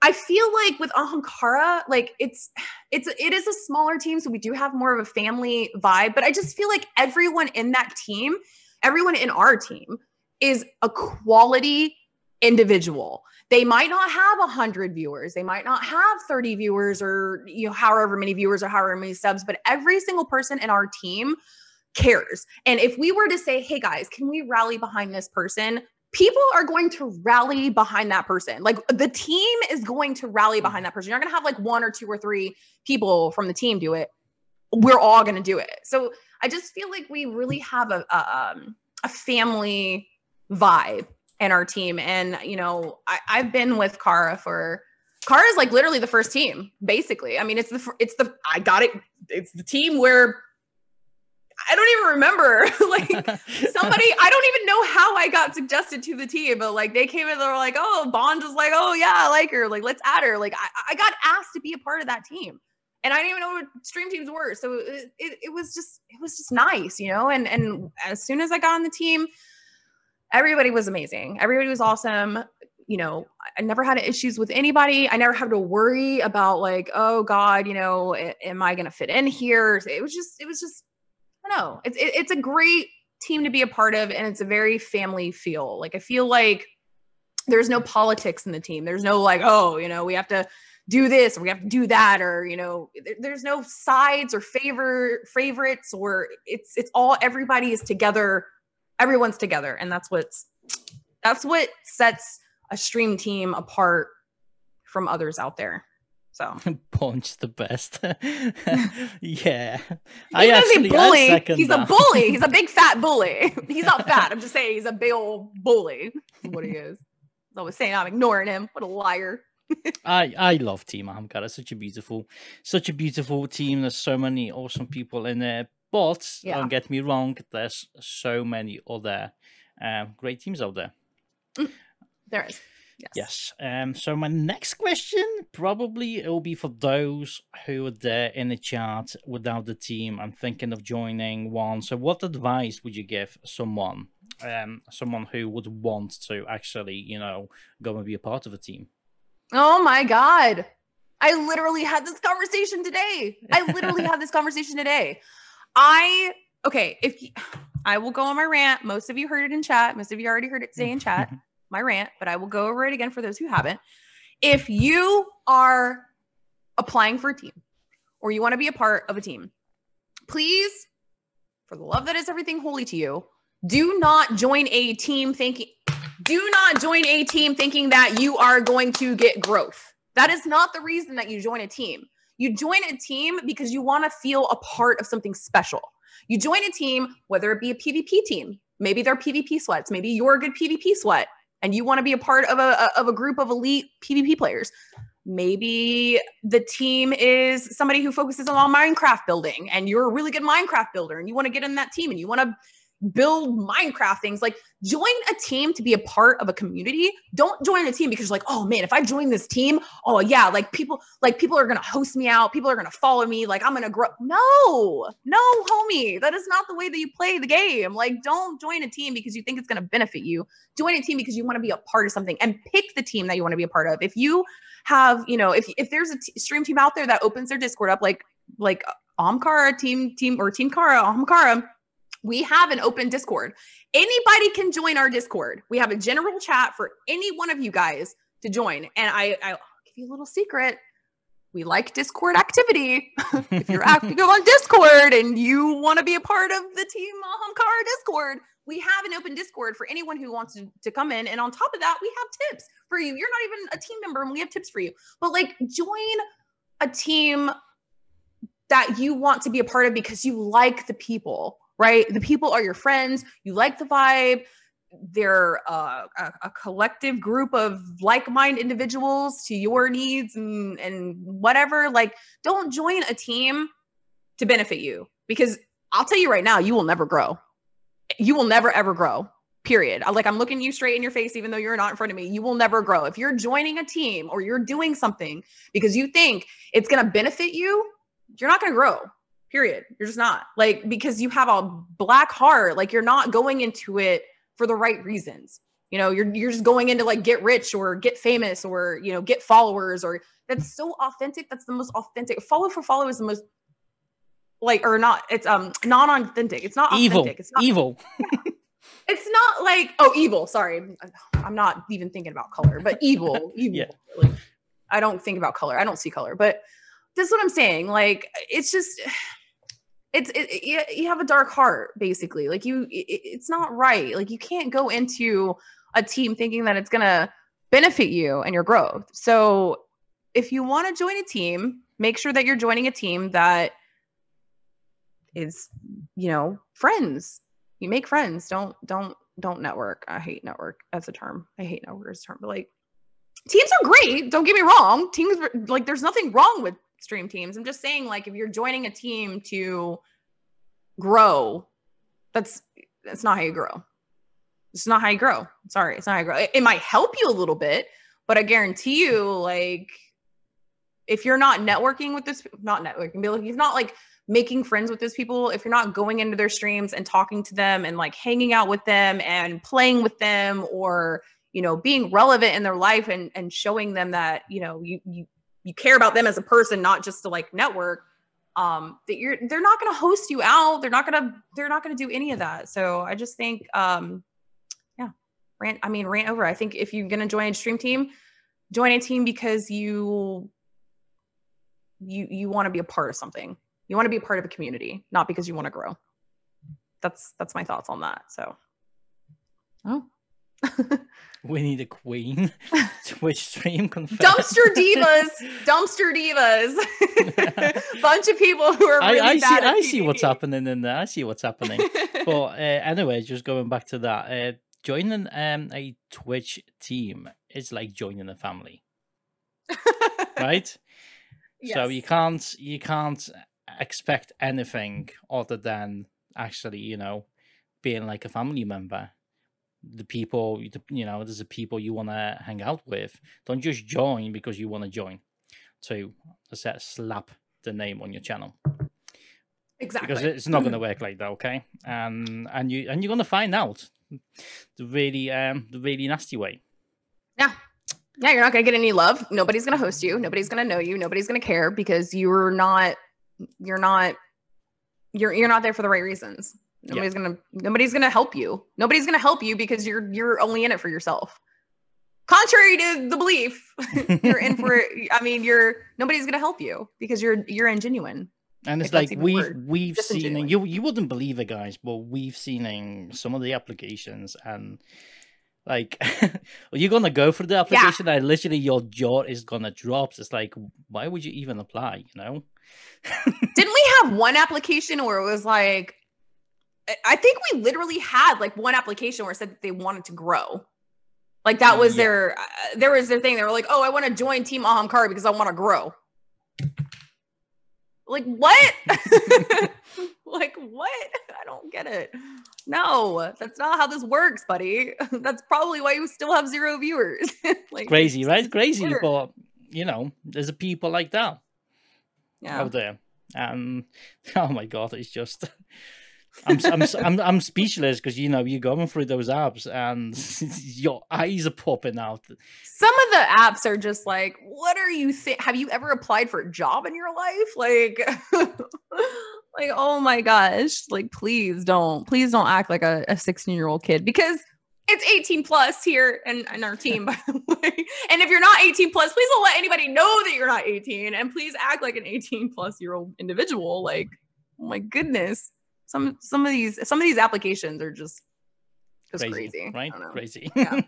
I feel like with Ahamkara, like it's it's it is a smaller team, so we do have more of a family vibe. But I just feel like everyone in that team, everyone in our team, is a quality individual. They might not have a hundred viewers, they might not have 30 viewers or you know, however many viewers or however many subs, but every single person in our team cares. And if we were to say, hey guys, can we rally behind this person? People are going to rally behind that person. Like the team is going to rally hmm. behind that person. You're not going to have like one or two or three people from the team do it. We're all going to do it. So I just feel like we really have a, a, um, a family vibe in our team. And you know, I, I've been with Kara for Kara is like literally the first team, basically. I mean, it's the it's the I got it. It's the team where I don't even remember. like somebody, I don't even know how I got suggested to the team, but like they came in, they were like, "Oh, Bond was like, oh yeah, I like her. Like let's add her." Like I, I got asked to be a part of that team, and I didn't even know what stream teams were. So it, it, it was just it was just nice, you know. And and as soon as I got on the team, everybody was amazing. Everybody was awesome. You know, I never had issues with anybody. I never had to worry about like, oh God, you know, am I going to fit in here? It was just, it was just I don't know. It's it, it's a great team to be a part of, and it's a very family feel. Like I feel like there's no politics in the team. There's no like, oh, you know, we have to do this or we have to do that or you know there's no sides or favor favorites or it's it's all everybody is together everyone's together and that's what's that's what sets a stream team apart from others out there so Punch the best. yeah. I actually, bully. He's that. a bully. He's a big fat bully. He's not fat. I'm just saying he's a big old bully. what he is. I was saying I'm ignoring him. What a liar. I I love Team Ahamkara. Such a beautiful, such a beautiful team. There's so many awesome people in there. But yeah. don't get me wrong, there's so many other um, great teams out there. Mm, there is. Yes. yes. Um, so my next question probably it will be for those who are there in the chat without the team and thinking of joining one. So what advice would you give someone, um, someone who would want to actually, you know, go and be a part of a team? Oh my god. I literally had this conversation today. I literally had this conversation today. I okay, if I will go on my rant. Most of you heard it in chat. Most of you already heard it today in chat. my rant, but I will go over it again for those who haven't. If you are applying for a team or you want to be a part of a team, please, for the love that is everything holy to you, do not join a team thinking do not join a team thinking that you are going to get growth. That is not the reason that you join a team. You join a team because you want to feel a part of something special. You join a team, whether it be a PvP team, maybe they're PvP sweats, maybe you're a good PvP sweat, and you want to be a part of a of a group of elite PvP players. Maybe the team is somebody who focuses on all Minecraft building and you're a really good Minecraft builder and you want to get in that team and you want to build Minecraft things. Like join a team to be a part of a community. Don't join a team because you're like, oh man, if I join this team, oh yeah, like people, like people are gonna host me out, people are gonna follow me, like I'm gonna grow. No, no, homie, that is not the way that you play the game. Like, don't join a team because you think it's gonna benefit you. Join a team because you want to be a part of something and pick the team that you want to be a part of. If you have, you know, if if there's a t- stream team out there that opens their Discord up, like like Ahamkara team team or Team Kara, Ahamkara we have an open Discord. Anybody can join our Discord. We have a general chat for any one of you guys to join. And I, I'll give you a little secret. We like Discord activity. if you're active on Discord and you want to be a part of the Team Ahamkara Discord, we have an open Discord for anyone who wants to, to come in. And on top of that, we have tips for you. You're not even a team member, and we have tips for you. But like, join a team that you want to be a part of because you like the people right? The people are your friends. You like the vibe. They're uh, a, a, collective group of like-minded individuals to your needs and, and whatever. Like, don't join a team to benefit you because I'll tell you right now, you will never grow. You will never ever grow. Period. Like I'm looking you straight in your face, even though you're not in front of me. You will never grow. If you're joining a team or you're doing something because you think it's going to benefit you, you're not going to grow period. You're just not. Like because you have a black heart. Like you're not going into it for the right reasons. You know you're you're just going into like get rich or get famous or you know get followers or that's so authentic. That's the most authentic. Follow for follow is the most like or not it's um non-authentic. It's not evil. authentic. it's not, evil. It's not like oh evil. Sorry. I'm not even thinking about color but evil evil. Yeah. like, i don't think about color. I don't see color. But that's what i'm saying. Like it's just it's it, it, you have a dark heart basically like you it, it's not right like you can't go into a team thinking that it's going to benefit you and your growth so if you want to join a team make sure that you're joining a team that is you know friends you make friends don't don't don't network. I hate network as a term. I hate network as a term, but like teams are great. Don't get me wrong. Teams like there's nothing wrong with stream teams. I'm just saying like if you're joining a team to grow, that's that's not how you grow. It's not how you grow. Sorry, it's not how you grow. It, it might help you a little bit, but I guarantee you, like, if you're not networking with this, not networking, but like, you're not like making friends with those people, if you're not going into their streams and talking to them and like hanging out with them and playing with them or you know being relevant in their life and and showing them that you know you you you care about them as a person, not just to like network, um, that you're they're not gonna host you out. They're not gonna they're not gonna do any of that. So I just think um yeah, rant, I mean rant over. I think if you're gonna join a stream team, join a team because you you you want to be a part of something. You want to be a part of a community, not because you want to grow. That's that's my thoughts on that. So oh we need a queen Twitch stream confirmed. Dumpster divas, dumpster divas. Bunch of people who are. Really I, I see. I see what's happening in there. I see what's happening. but uh, anyway, just going back to that, uh, joining um, a Twitch team is like joining a family, right? Yes. So you can't you can't expect anything other than actually, you know, being like a family member the people you know there's the people you want to hang out with. Don't just join because you want to join to set slap the name on your channel. Exactly. because it's not going to work like that okay? And and you and you're going to find out the really um the really nasty way. Yeah. Yeah you're not going to get any love. Nobody's going to host you. Nobody's going to know you. Nobody's going to care because you're not you're not you're you're not there for the right reasons Nobody's gonna nobody's gonna help you. Nobody's gonna help you because you're you're only in it for yourself. Contrary to the belief, you're in for it. I mean, you're nobody's gonna help you because you're you're ingenuine. And it's like we've we've seen you you wouldn't believe it, guys, but we've seen in some of the applications and like you're gonna go for the application yeah. and literally your jaw is gonna drop. It's like, why would you even apply? You know? Didn't we have one application where it was like I think we literally had like one application where it said that they wanted to grow. Like that was yeah. their, uh, there was their thing. They were like, oh, I want to join Team Ahamkara because I want to grow. Like what? like what? I don't get it. No, that's not how this works, buddy. That's probably why you still have zero viewers. like crazy, right? Crazy, but you know, there's a people like that yeah. out there, and oh my god, it's just I'm, I'm, I'm, I'm speechless because you know you're going through those apps and your eyes are popping out. Some of the apps are just like, what are you think? Have you ever applied for a job in your life? Like, like oh my gosh! Like, please don't, please don't act like a 16 year old kid because it's 18 plus here and in our team, by the way. And if you're not 18 plus, please don't let anybody know that you're not 18, and please act like an 18 plus year old individual. Like, oh my goodness some some of these some of these applications are just just crazy, crazy. right? Crazy. Yeah.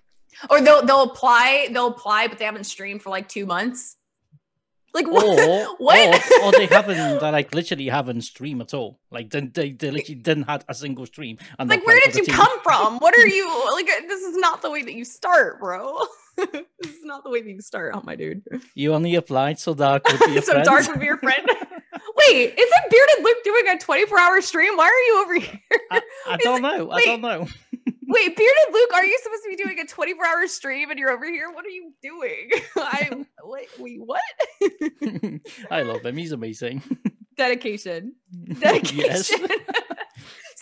or they'll they'll apply they'll apply, but they haven't streamed for like two months. Like what? Or, what? Or, or, they haven't they like literally haven't streamed at all. Like they they, they literally didn't have a single stream. And like where did you team. come from? What are you like? This is not the way that you start, bro. this is not the way that you start, oh my dude. You only applied so dark would be so friend. dark would be your friend. Wait, isn't Bearded Luke doing a 24 hour stream? Why are you over here? I, I don't know. I don't know. wait, Bearded Luke, are you supposed to be doing a 24 hour stream and you're over here? What are you doing? I wait, wait, what? I love him. He's amazing. Dedication. Dedication.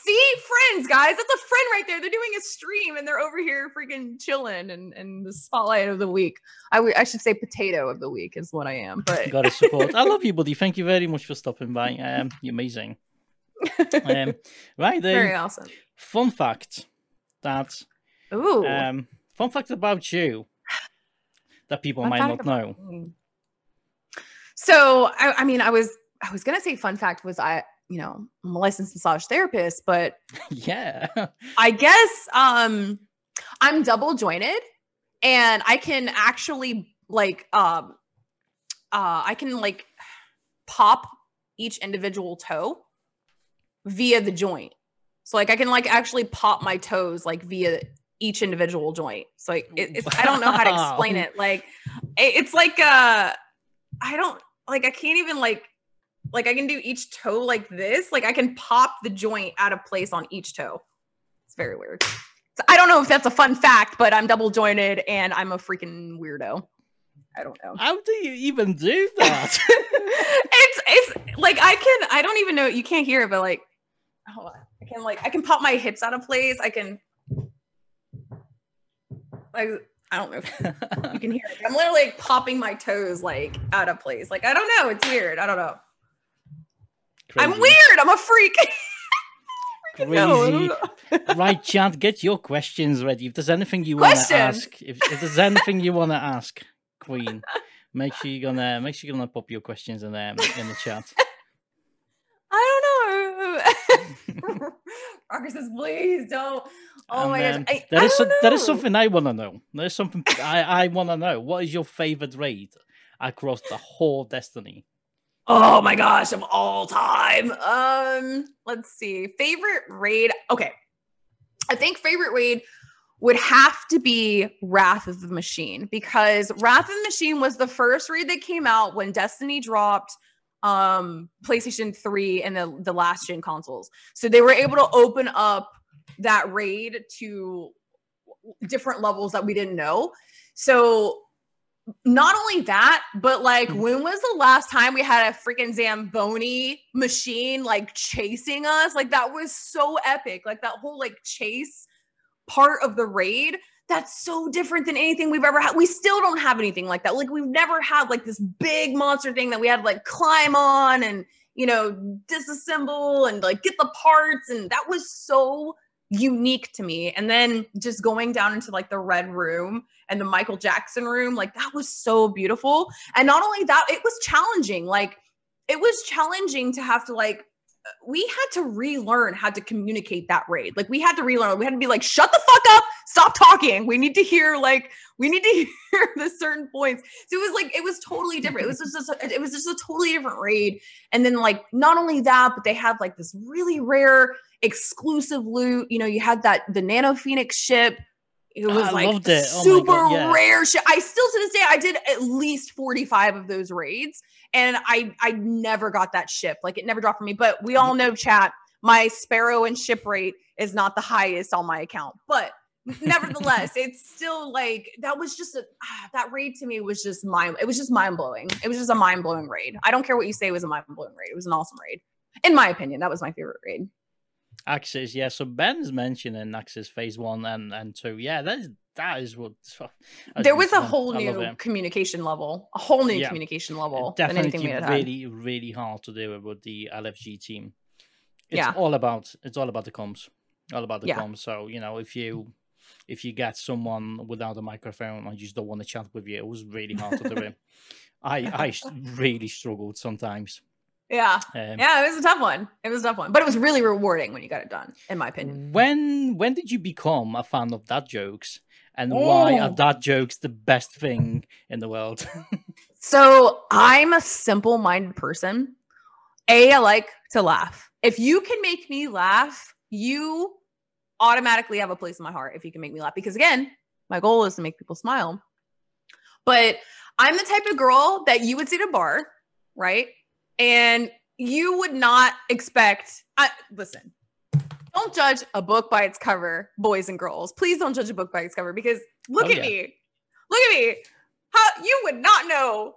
See, friends, guys. That's a friend right there. They're doing a stream and they're over here freaking chilling and, and the spotlight of the week. I, w- I should say potato of the week is what I am. But gotta support. I love you, buddy. Thank you very much for stopping by. Um, you're amazing. um, right then. Very awesome. Fun fact that Ooh. Um, fun fact about you that people fun might not know. So I, I mean, I was I was gonna say fun fact was I you know, I'm a licensed massage therapist, but yeah, I guess um I'm double jointed and I can actually like um uh I can like pop each individual toe via the joint. So like I can like actually pop my toes like via each individual joint. So like it, it's I don't know how to explain it. Like it, it's like uh I don't like I can't even like like I can do each toe like this. Like I can pop the joint out of place on each toe. It's very weird. So I don't know if that's a fun fact, but I'm double jointed and I'm a freaking weirdo. I don't know. How do you even do that? it's it's like I can I don't even know you can't hear it, but like hold on. I can like I can pop my hips out of place. I can like I don't know if you can hear it. I'm literally like popping my toes like out of place. Like I don't know. It's weird. I don't know. I'm weird. I'm a freak. No, I don't Crazy. right, Chant, get your questions ready. If there's anything you want to ask, if, if there's anything you want to ask, Queen, make sure you're gonna make sure you're gonna pop your questions in there in the chat. I don't know. Parker says, please don't. Oh And, my um, gosh. I, there I is some, there is something I want to know. There's something I I want to know. What is your favorite raid across the whole Destiny? Oh my gosh, of all time. Um, let's see. Favorite raid. Okay. I think favorite raid would have to be Wrath of the Machine because Wrath of the Machine was the first raid that came out when Destiny dropped um PlayStation 3 and the, the last gen consoles. So they were able to open up that raid to different levels that we didn't know. So not only that, but like, Mhm. when was the last time we had a freaking Zamboni machine like chasing us? Like, that was so epic. Like, that whole like chase part of the raid. That's so different than anything we've ever had. We still don't have anything like that. Like, we've never had like this big monster thing that we had to like climb on and, you know, disassemble and like get the parts. And that was so unique to me. And then just going down into like the red room and the Michael Jackson room, like that was so beautiful. And not only that, it was challenging. Like it was challenging to have to like we had to relearn how to communicate that raid. Like we had to relearn. We had to be like, shut the fuck up, stop talking. We need to hear like we need to hear the certain points. So it was like it was totally different. It was just a, it was just a totally different raid. And then like not only that, but they had like this really rare exclusive loot. You know, you had that the Nano Phoenix ship. It was I like it. Oh super God, yeah. rare shit. I still to this day I did at least 45 of those raids and I I never got that ship. Like it never dropped for me. But we all know chat, my sparrow and ship rate is not the highest on my account. But nevertheless, it's still like that was just a ah, that raid to me was just mind it was just mind blowing. It was just a mind blowing raid. I don't care what you say it was a mind blowing raid. It was an awesome raid. In my opinion, that was my favorite raid. Aksis, yeah. So Ben's mentioning Aksis Phase One and and Two. Yeah, that is that is what. there was a whole I new communication level, a whole new Yeah. communication level than anything Definitely we had had. really really hard to do with the LFG team. It's Yeah. all about it's all about the comms, all about the Yeah. comms. So you know if you if you get someone without a microphone and just don't want to chat with you, it was really hard to do it. I I really struggled sometimes. Yeah. Um, Yeah, it was a tough one. It was a tough one, but it was really rewarding when you got it done, in my opinion. When when did you become a fan of dad jokes, and why are Oh. dad jokes the best thing in the world? So I'm a simple minded person. A, I like to laugh. If you can make me laugh, you automatically have a place in my heart if you can make me laugh. Because again, my goal is to make people smile. But I'm the type of girl that you would see at a bar, right? And you would not expect, I, listen, don't judge a book by its cover, boys and girls. Please don't judge a book by its cover because look Oh, at yeah. me. Look at me. How you would not know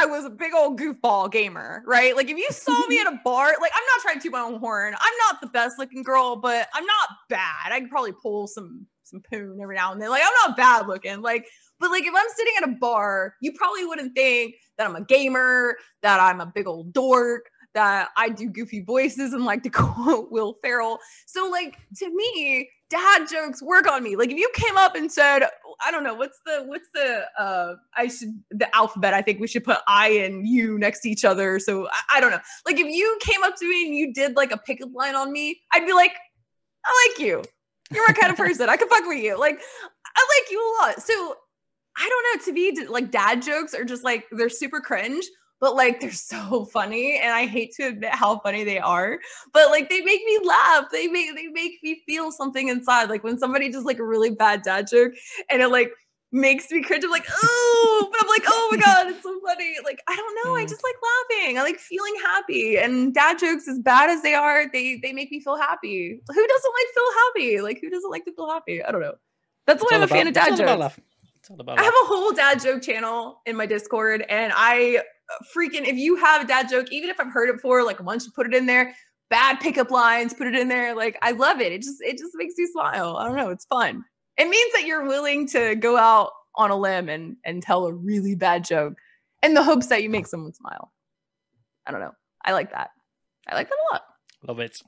I was a big old goofball gamer, right? Like if you saw me at a bar, like I'm not trying to toot my own horn. I'm not the best looking girl, but I'm not bad. I could probably pull some some poon every now and then. Like I'm not bad looking. Like, but like if I'm sitting at a bar, you probably wouldn't think that I'm a gamer, that I'm a big old dork, that I do goofy voices and like to quote Will Ferrell. So like to me, dad jokes work on me. Like if you came up and said, I don't know, what's the what's the uh I should the alphabet. I think we should put I and you next to each other. So I, I don't know. Like if you came up to me and you did like a pickup line on me, I'd be like, I like you. You're my kind of person. I can fuck with you. Like I like you a lot. So I don't know. To me, like dad jokes are just like they're super cringe. but like they're so funny and I hate to admit how funny they are, but like they make me laugh. They make they make me feel something inside. Like when somebody does like a really bad dad joke and it like makes me cringe. I'm like, oh, but I'm like, oh my god, it's so funny. Like I don't know, I Mm. just like laughing. I like feeling happy. And dad jokes, as bad as they are, they they make me feel happy. Who doesn't like feel happy? Like who doesn't like to feel happy? I don't know. That's why I'm a fan of dad about jokes. It's all about I have a whole dad joke channel in my Discord, and I uh, freaking if you have a dad joke, even if I've heard it before, like once you put it in there, bad pickup lines, put it in there. Like I love it. It just it just makes me smile. I don't know. It's fun. It means that you're willing to go out on a limb and and tell a really bad joke in the hopes that you make someone smile. I don't know. I like that. I like that a lot. Love it.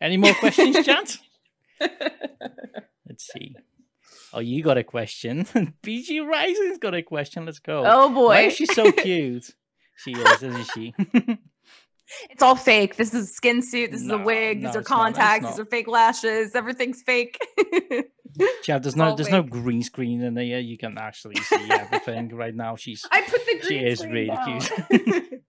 Any more questions, chat? Let's see. Oh, you got a question. BG Rising's got a question. Let's go. oh boy. Why is she so cute? she is, isn't she? It's all fake. This is a skin suit. This is a wig. no, These are it's not, contacts. These are fake lashes. Everything's fake. Chat, there's It's no there's no green screen in there. You can actually see everything right now. She's I put the She is screen really down. cute.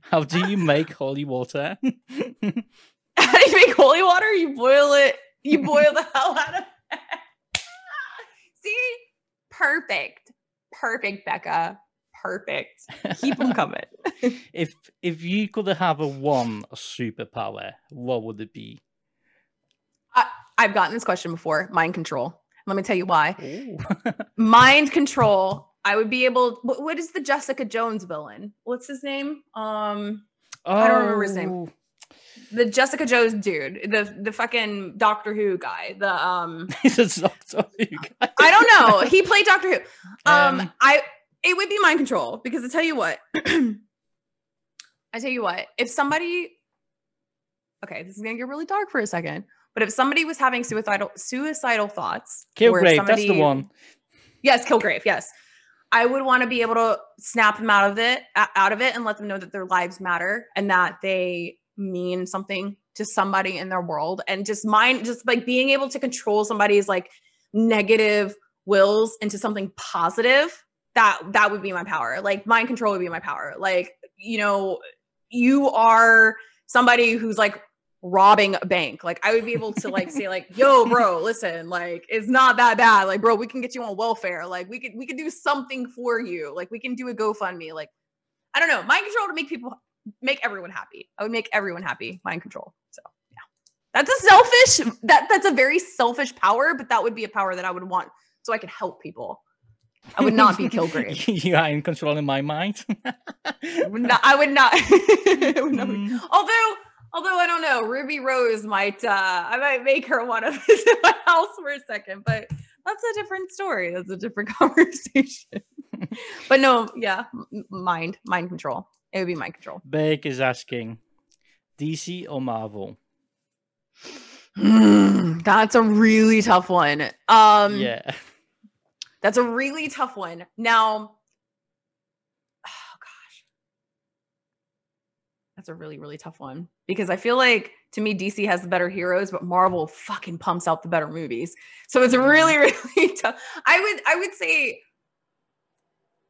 How do you make holy water? How do you make holy water? You boil it. You boil the hell out of? Perfect. Perfect, Becca. Perfect. Keep them coming. if if you could have a one superpower, what would it be? I've gotten this question before. Mind control. Let me tell you why. Mind control. I would be able. What, what is the Jessica Jones villain? What's his name? Um, I don't remember his name. The Jessica Jones dude, the the fucking Doctor Who guy. The um, He's a Doctor Who guy. I don't know. He played Doctor Who. Um, Um, I it would be mind control because I tell you what, I tell you what, if somebody, okay, this is gonna get really dark for a second, but if somebody was having suicidal suicidal thoughts, Kilgrave, that's the one. Yes, Kilgrave. Yes, I would want to be able to snap them out of it, out of it, and let them know that their lives matter and that they mean something to somebody in their world, and just mind, just like being able to control somebody's like negative wills into something positive. That that would be my power. Like mind control would be my power. Like you know, you are somebody who's like robbing a bank. Like I would be able to like say like, "Yo, bro, listen, like it's not that bad. Like, bro, we can get you on welfare. Like we could we could do something for you. Like we can do a GoFundMe. Like I don't know, mind control to make people make everyone happy. I would make everyone happy. Mind control. So yeah, that's a selfish. That that's a very selfish power, but that would be a power that I would want so I could help people. I would not be Kilgrave. you are in control in my mind. I would not. I would not. I would not Mm, Although, although I don't know, Ruby Rose might. uh I might make her want to visit my house for a second, but that's a different story. That's a different conversation. but no, yeah, mind, mind control. It would be mind control. Beck is asking, DC or Marvel? That's a really tough one. Um, yeah. That's a really tough one. Now, oh gosh, that's a really, really tough one because I feel like to me, DC has the better heroes, but Marvel fucking pumps out the better movies. So it's really, really tough. I would, I would say,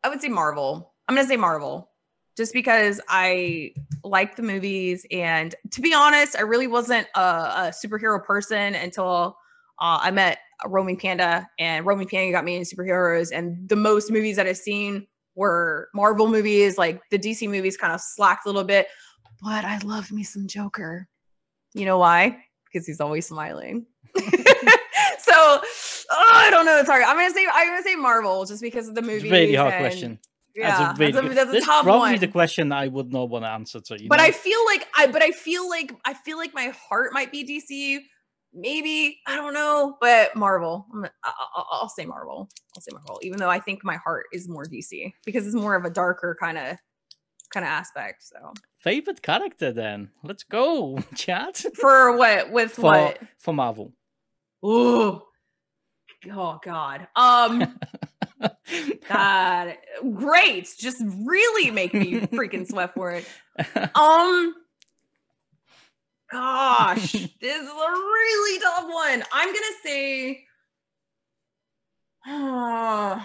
I would say Marvel. I'm gonna say Marvel, just because I like the movies, and to be honest, I really wasn't a, a superhero person until uh, I met Roaming Panda, and Roaming Panda got me into superheroes. And the most movies that I've seen were Marvel movies. Like the DC movies kind of slacked a little bit, but I love me some Joker. You know why? Because he's always smiling. so oh, I don't know. It's hard. I'm gonna say I'm gonna say Marvel just because of the movie. It's a really hard question. Yeah, a, really that's a, that's a this tough probably one. the question I would not want to answer to. You but know? I feel like I but I feel like I feel like my heart might be DC. Maybe I don't know, but Marvel. I'm gonna, I, I- I'll say Marvel. I'll say Marvel, even though I think my heart is more DC because it's more of a darker kind of kind of aspect. So favorite character then. Let's go, chat. for what with For what? for Marvel. Ooh. Oh God. Um. God. Great. Just really make me freaking sweat for it. Um. Gosh, this is a really tough one. I'm gonna say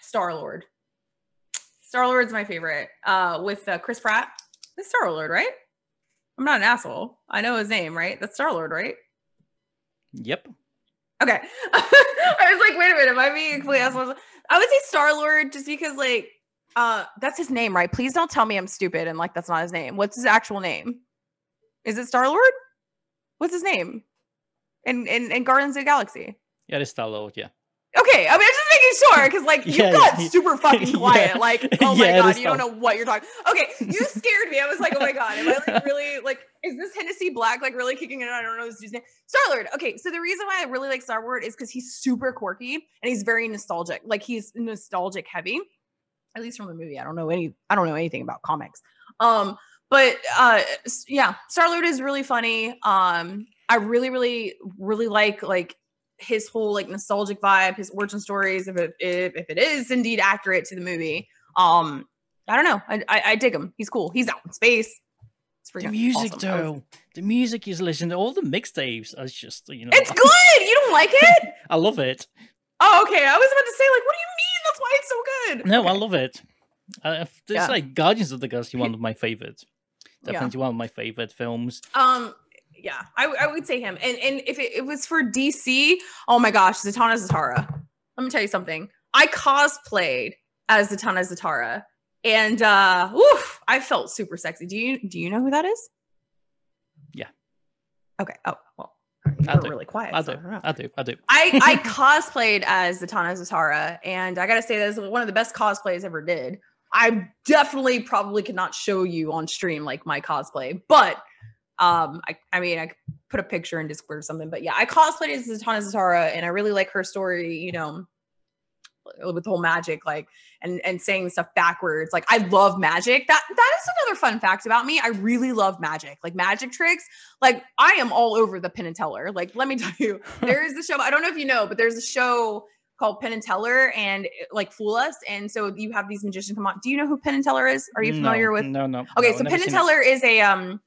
Star Lord. Star Lord's my favorite. Uh, with uh, Chris Pratt. It's Star Lord, right? I'm not an asshole. I know his name, right? That's Star Lord, right? Yep. Okay. I was like, wait a minute, am I being a complete asshole? I would say Star Lord just because like uh that's his name, right? Please don't tell me I'm stupid and like that's not his name. What's his actual name? Is it Star Lord? What's his name? In in, in Guardians of the Galaxy. Yeah, it's Star Lord. Yeah. Okay, I mean, I'm just making sure because like you Yeah, got yeah. super fucking quiet. Yeah. Like, oh my it god, you don't know what you're talking. Okay, you scared me. I was like, oh my god, am I like really like is this Hennessy Black like really kicking in? I don't know this dude's name. Star Lord. Okay, so the reason why I really like Star Lord is because he's super quirky and he's very nostalgic. Like he's nostalgic heavy, at least from the movie. I don't know any. I don't know anything about comics. Um, but uh, yeah, Star Lord is really funny. Um, I really, really, really like like his whole like nostalgic vibe, his origin stories, if it if, if it is indeed accurate to the movie. Um, I don't know. I, I I dig him. He's cool. He's out in space. It's The music, awesome. Though. The music is listening. to, All the mixtapes. It's just you know. It's good. You don't like it? I love it. Oh, okay. I was about to say, like, what do you mean? That's why it's so good. No, I love it. Uh, it's Yeah. like Guardians of the Galaxy, one of my favorites. Yeah. Definitely one of my favorite films. Um, yeah, I would say him. And and if it, it was for DC, oh my gosh, Zatanna Zatara. Let me tell you something. I cosplayed as Zatanna Zatara, and uh, oof, I felt super sexy. Do you do you know who that is? Yeah. Okay. Oh well, you I were do. really quiet. I so do. don't. I do. I do. I I cosplayed as Zatanna Zatara, and I gotta say that's one of the best cosplays I ever did. I definitely probably could not show you on stream like my cosplay, but um, I I mean I put a picture in Discord or something. But yeah, I cosplayed as Zatanna Zatara, and I really like her story. You know, with the whole magic like and and saying stuff backwards like i love magic that that is another fun fact about me i really love magic like magic tricks like i am all over the penn and teller like let me tell you there is the show i don't know if you know but there's a show called penn and teller and like fool us and so you have these magicians come on do you know who penn and teller is are you familiar no, with No, no. Okay, no, so Penn and. Teller is a um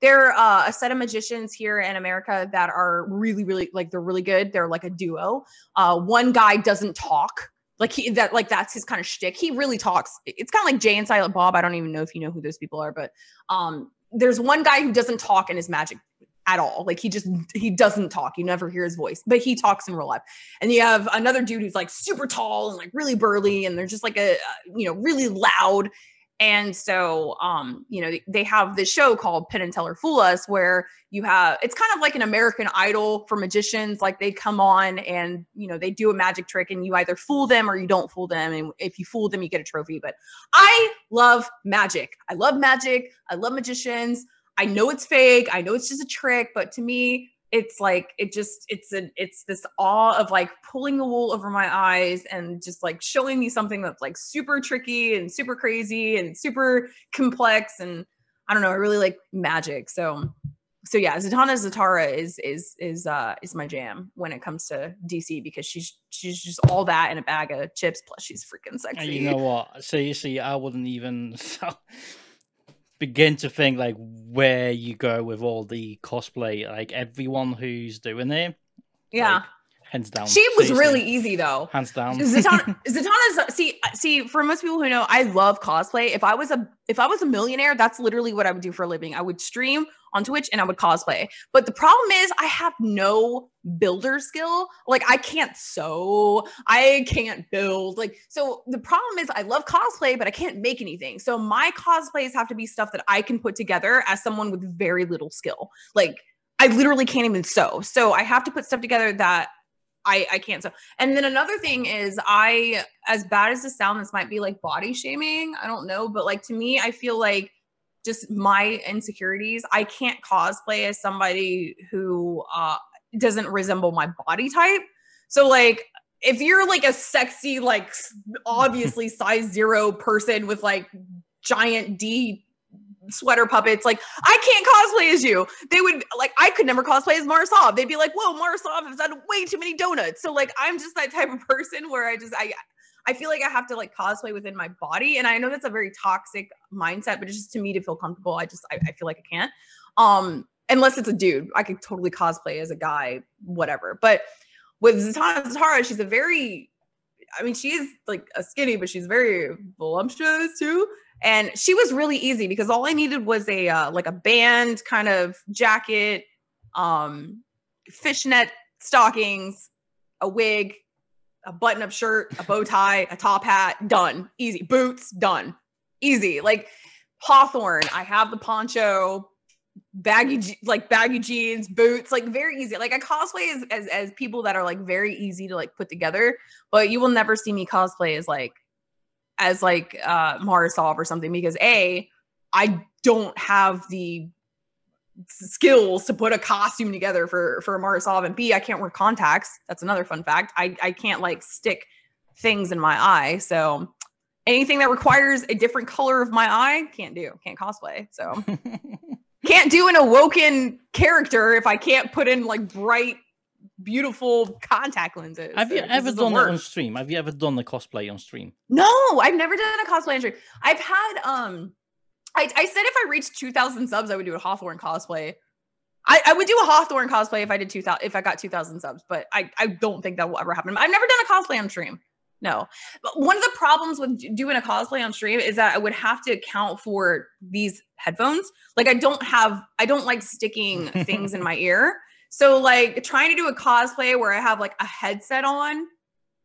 they're uh, a set of magicians here in America that are really, really like they're really good. They're like a duo. Uh, one guy doesn't talk. Like he that like that's his kind of shtick. He really talks. It's kind of like Jay and Silent Bob. I don't even know if you know who those people are, but um, there's one guy who doesn't talk in his magic at all. Like he just he doesn't talk. You never hear his voice, but he talks in real life. And you have another dude who's like super tall and like really burly, and they're just like a you know really loud. And so, um, you know, they have this show called Penn and Teller Fool Us, where you have it's kind of like an American Idol for magicians. Like they come on and you know they do a magic trick, and you either fool them or you don't fool them. And if you fool them, you get a trophy. But I love magic. I love magic. I love magicians. I know it's fake. I know it's just a trick, but to me, it's like it just it's a it's this awe of like pulling the wool over my eyes and just like showing me something that's like super tricky and super crazy and super complex and I don't know. I really like magic. So so yeah, Zatanna Zatara is is is uh is my jam when it comes to DC because she's she's just all that in a bag of chips. Plus she's freaking And sexy. you know what? Seriously, I wouldn't even begin to think like where you go with all the cosplay. Like everyone who's doing it, yeah, like, hands down. she was seriously, really easy though. hands down. Zatanna, Zatanna's see see for most people who know I love cosplay. If I was a if I was a millionaire, that's literally what I would do for a living. I would stream on Twitch and I would cosplay. But the problem is I have no builder skill. Like I can't sew, I can't build. Like so the problem is I love cosplay, but I can't make anything. So my cosplays have to be stuff that I can put together as someone with very little skill. Like I literally can't even sew. So I have to put stuff together that I, I can't So, And then another thing is I as bad as this sound, this might be like body shaming. I don't know, but like to me, I feel like just my insecurities. I can't cosplay as somebody who uh doesn't resemble my body type. So like if you're like a sexy, like obviously size zero person with like giant D sweater puppets, like I can't cosplay as you. They would like I could never cosplay as Mara Sov. They'd be like, "Whoa, Mara Sov has had way too many donuts." So like I'm just that type of person where I just I I feel like I have to like cosplay within my body, and I know that's a very toxic mindset, but it's just to me to feel comfortable. I just I, I feel like I can't. Um, unless it's a dude, I could totally cosplay as a guy, whatever. But with Zatanna Zatara, she's a very I mean, she's like a skinny, but she's very voluptuous too. And she was really easy because all I needed was a uh, like a band kind of jacket, um, fishnet stockings, a wig, a button-up shirt, a bow tie, a top hat, done. Easy. Boots, done. Easy. Like Hawthorne, I have the poncho, baggy like baggy jeans, boots, like very easy. Like I cosplay as, as as people that are like very easy to like put together, but you will never see me cosplay as like as like uh Mara Sov or something because A, I don't have the skills to put a costume together for for Mara Sov and B, I can't wear contacts. That's another fun fact. I I can't like stick things in my eye. So anything that requires a different color of my eye, can't do. Can't cosplay. So can't do an awoken character if I can't put in like bright beautiful contact lenses. Have you ever done it on stream? Have you ever done the cosplay on stream? No, I've never done a cosplay on stream. I've had um I, I said if I reached 2000 subs, I would do a Hawthorne cosplay. I, I would do a Hawthorne cosplay if I did 2000 if I got 2000 subs, but I, I don't think that will ever happen. I've never done a cosplay on stream. No. But one of the problems with doing a cosplay on stream is that I would have to account for these headphones. Like I don't have I don't like sticking things in my ear. So like trying to do a cosplay where I have like a headset on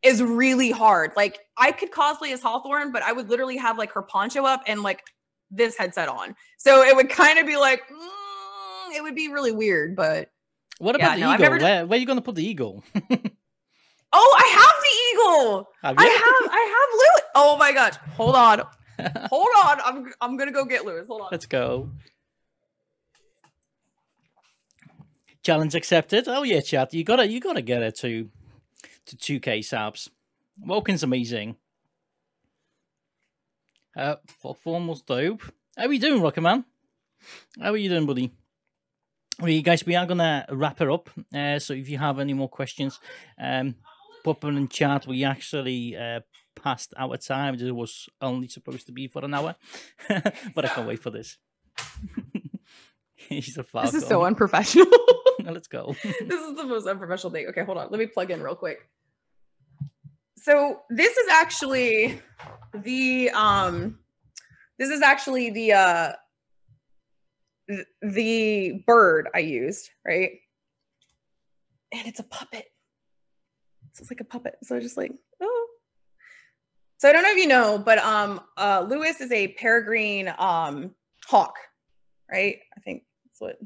is really hard. Like I could cosplay as Hawthorne, but I would literally have like her poncho up and like this headset on. So it would kind of be like mm, it would be really weird, but what about yeah, the no, eagle? Where, where, are you going to put the eagle? oh, I have the eagle. Have I have I have Lewis. Oh my gosh. Hold on. Hold on. I'm I'm going to go get Lewis. Hold on. Let's go. Challenge accepted. Oh yeah, chat. You gotta you gotta get it to to two K subs. Woken's amazing. Uh, for foremost dope. How are you doing, Rocket Man? How are you doing, buddy? Well, guys, we are gonna wrap it up. Uh, so if you have any more questions, um, pop them in chat. We actually uh, passed our time. It was only supposed to be for an hour, but I can't wait for this. He's a This is so unprofessional. Let's go. this is the most unprofessional thing. Okay, hold on. Let me plug in real quick. So this is actually the um this is actually the uh th- the bird I used, right? And it's a puppet. So it's like a puppet. So I just like, oh. So I don't know if you know, but um uh Lewis is a peregrine um hawk, right? I think that's what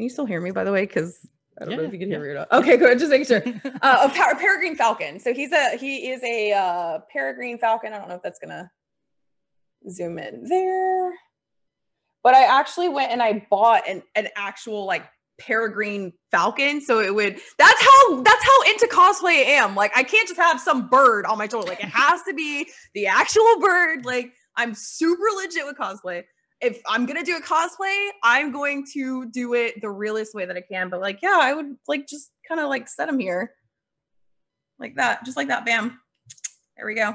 can you still hear me by the way? Because I don't yeah, know if you can hear me or not. Okay, good. Just making sure. uh, a par- peregrine falcon. So he's a he is a uh, peregrine falcon. I don't know if that's gonna zoom in there, but I actually went and I bought an an actual like peregrine falcon. So it would. That's how that's how into cosplay I am. Like I can't just have some bird on my shoulder. Like it has to be the actual bird. Like I'm super legit with cosplay if I'm gonna do a cosplay, I'm going to do it the realest way that I can. But like, yeah, I would like just kind of like set them here, like that, just like that. Bam, there we go.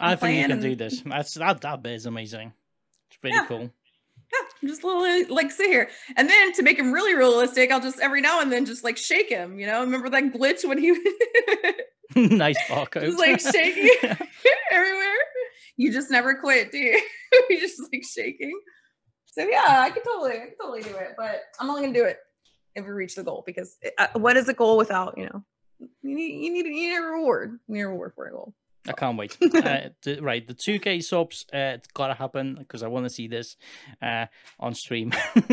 I'm i think you can and... do this. That's that. That bit is amazing. It's pretty yeah. cool. Yeah, just little uh, like sit here, and then to make him really realistic, I'll just every now and then just like shake him. You know, remember that glitch when he nice barcode, just like shaking everywhere you just never quit, do you? you just like shaking. So yeah, I could totally, I could totally do it, but I'm only gonna do it if we reach the goal because it, uh, what is a goal without you know? You need, you need, you need a reward. You need a reward for a goal. I can't wait. uh, the, right, the 2K subs, uh, it's gotta happen because I want to see this uh, on stream.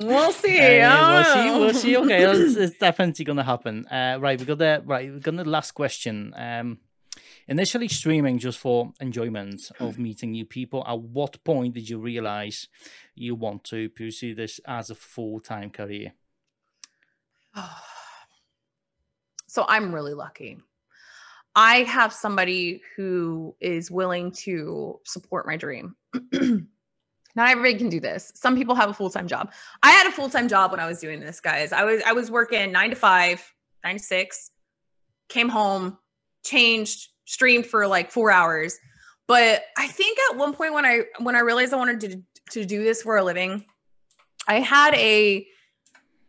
we'll see. Uh, we'll see. We'll see. Okay, it's, it's definitely gonna happen. Uh, right, we got the right. We got the last question. Um, initially streaming just for enjoyment of hmm. meeting new people. At what point did you realize you want to pursue this as a full-time career? So i'm really lucky. I have somebody who is willing to support my dream. Not everybody can do this. Some people have a full-time job. I had a full-time job when i was doing this guys. I was i was working nine to five nine to six came home changed streamed for like four hours. But I think at one point when I when I realized I wanted to to do this for a living, I had a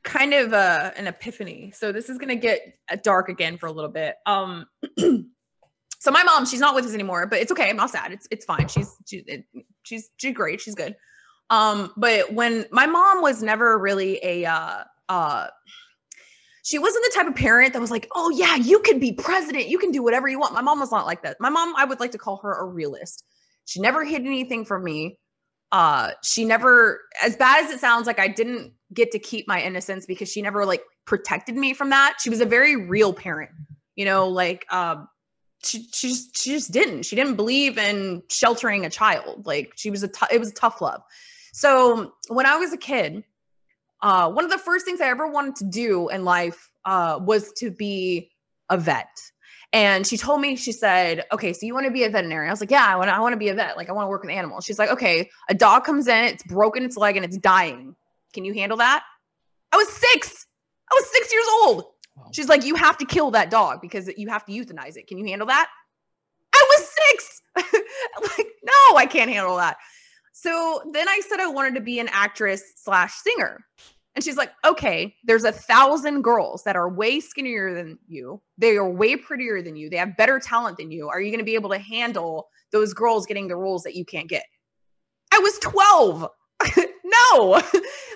kind of a, an epiphany. So this is gonna get dark again for a little bit. Um, So my mom, she's not with us anymore, but it's okay. I'm not sad. It's it's fine. She's she's she's she's great. She's good. Um, but when my mom was never really a uh uh she wasn't the type of parent that was like, oh yeah, you can be president, you can do whatever you want. My mom was not like that. My mom, I would like to call her a realist. She never hid anything from me. Uh, she never, as bad as it sounds, like I didn't get to keep my innocence because she never like protected me from that. She was a very real parent, you know, like um she she just she just didn't. She didn't believe in sheltering a child. Like she was a t- it was a tough love. So when I was a kid, uh, one of the first things I ever wanted to do in life uh, was to be a vet. And she told me, she said, okay, so you want to be a veterinarian? I was like, yeah, I want to, I want to be a vet. Like, I want to work with animals. She's like, okay, a dog comes in, it's broken its leg and it's dying. Can you handle that? I was six. I was six years old. Wow. She's like, you have to kill that dog because you have to euthanize it. Can you handle that? I was six. like, no, I can't handle that. So then I said I wanted to be an actress slash singer. And she's like, okay, there's a thousand girls that are way skinnier than you. They are way prettier than you. They have better talent than you. Are you going to be able to handle those girls getting the roles that you can't get? I was 12. no.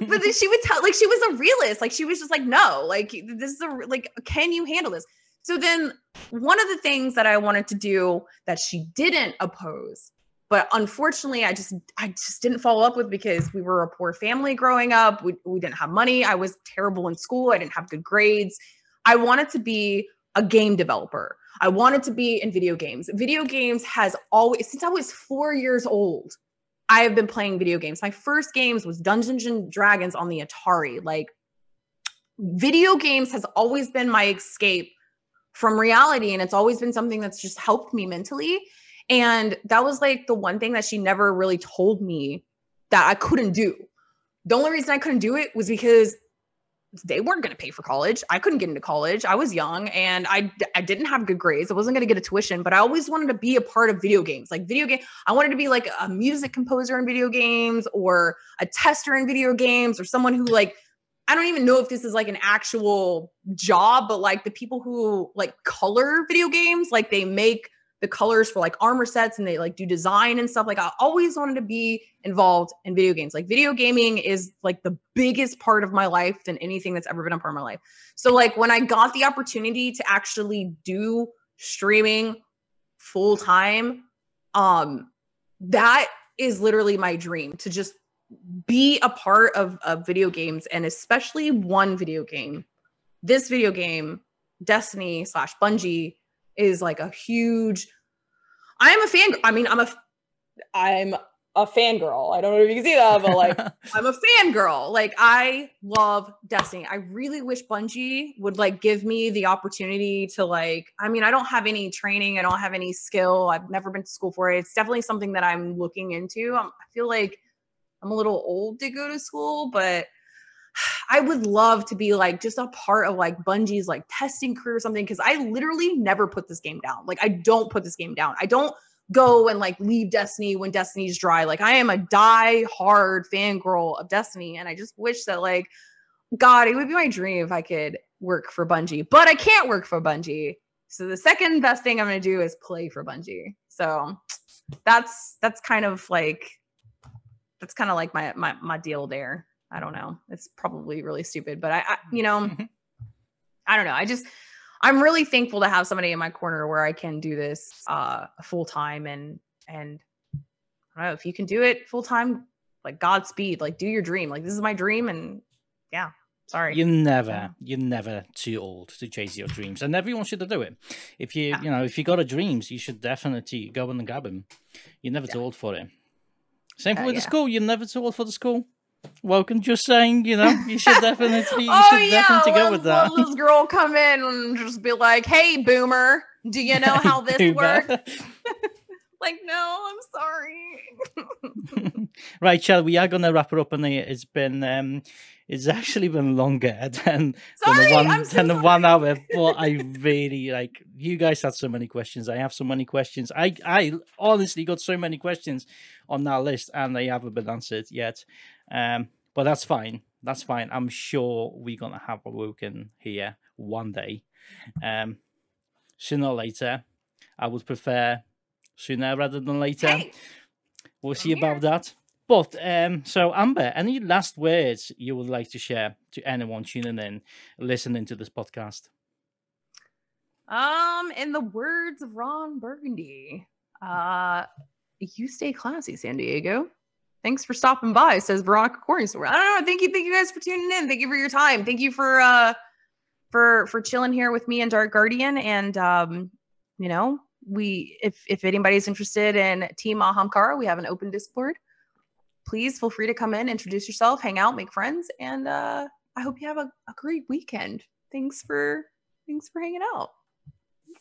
but then she would tell, like, she was a realist. Like, she was just like, no, like, this is a, like, can you handle this? So then one of the things that I wanted to do that she didn't oppose but unfortunately i just i just didn't follow up with because we were a poor family growing up. We, we didn't have money. I was terrible in school. I didn't have good grades. I wanted to be a game developer. I wanted to be in video games. Video games has always since i was four years old i have been playing video games. My first games was dungeons and dragons on the atari. Like video games has always been my escape from reality and it's always been something that's just helped me mentally and that was like the one thing that she never really told me that I couldn't do. The only reason I couldn't do it was because they weren't going to pay for college. I couldn't get into college. I was young and I I didn't have good grades. I wasn't going to get a tuition, but I always wanted to be a part of video games. Like video game, I wanted to be like a music composer in video games or a tester in video games or someone who like I don't even know if this is like an actual job, but like the people who like color video games, like they make the colors for like armor sets and they like do design and stuff. Like I always wanted to be involved in video games. Like video gaming is like the biggest part of my life than anything that's ever been a part of my life. So like when I got the opportunity to actually do streaming full time, um that is literally my dream to just be a part of, of video games and especially one video game. This video game, Destiny slash Bungie is like a huge I am a fan. I mean, I'm a I'm a fangirl. I don't know if you can see that, but like I'm a fangirl. Like I love Destiny. I really wish Bungie would like give me the opportunity to like, I mean, I don't have any training, I don't have any skill. I've never been to school for it. It's definitely something that I'm looking into. I'm, I feel like I'm a little old to go to school, but I would love to be like just a part of like Bungie's like testing crew or something because I literally never put this game down. Like I don't put this game down. I don't go and like leave Destiny when Destiny's dry. Like I am a die hard fangirl of Destiny, and I just wish that like God, it would be my dream if I could work for Bungie, but I can't work for Bungie. So the second best thing I'm gonna do is play for Bungie. So that's that's kind of like that's kind of like my my my deal there. I don't know. It's probably really stupid, but I, I you know, I don't know. I just I'm really thankful to have somebody in my corner where I can do this uh full time and and I don't know if you can do it full time, like Godspeed, like do your dream. Like this is my dream and yeah. Sorry. You're never, you're never too old to chase your dreams, and everyone should do it. If you, yeah. you know, if you got a dreams, you should definitely go and grab them. You're never yeah. too old for it. Same for uh, with yeah. the school. You're never too old for the school. Welcome, just saying, you know, you should definitely, you oh, should yeah, definitely go with that. This girl come in and just be like, "Hey, boomer, do you know how this works?" like, no, I'm sorry. right, Chell, we are gonna wrap it up, and it's been um, it's actually been longer than sorry, than the one so than the one hour. But I really like you guys had so many questions. I have so many questions. I I honestly got so many questions on that list, and they haven't been answered yet. Um, but that's fine. That's fine. I'm sure we're gonna have a Woken here one day. Um, sooner or later, I would prefer sooner rather than later. Hey, we'll see about that. But um, so Amber, any last words you would like to share to anyone tuning in, listening to this podcast? Um, in the words of Ron Burgundy, uh, you stay classy, San Diego. Thanks for stopping by, says Veronica Corningstone. I don't know. Thank you, thank you guys for tuning in. Thank you for your time. Thank you for uh for for chilling here with me and Dark Guardian. And um, you know, we if if anybody's interested in Team Ahamkara, we have an open Discord. Please feel free to come in, introduce yourself, hang out, make friends, and uh I hope you have a, a great weekend. Thanks for thanks for hanging out.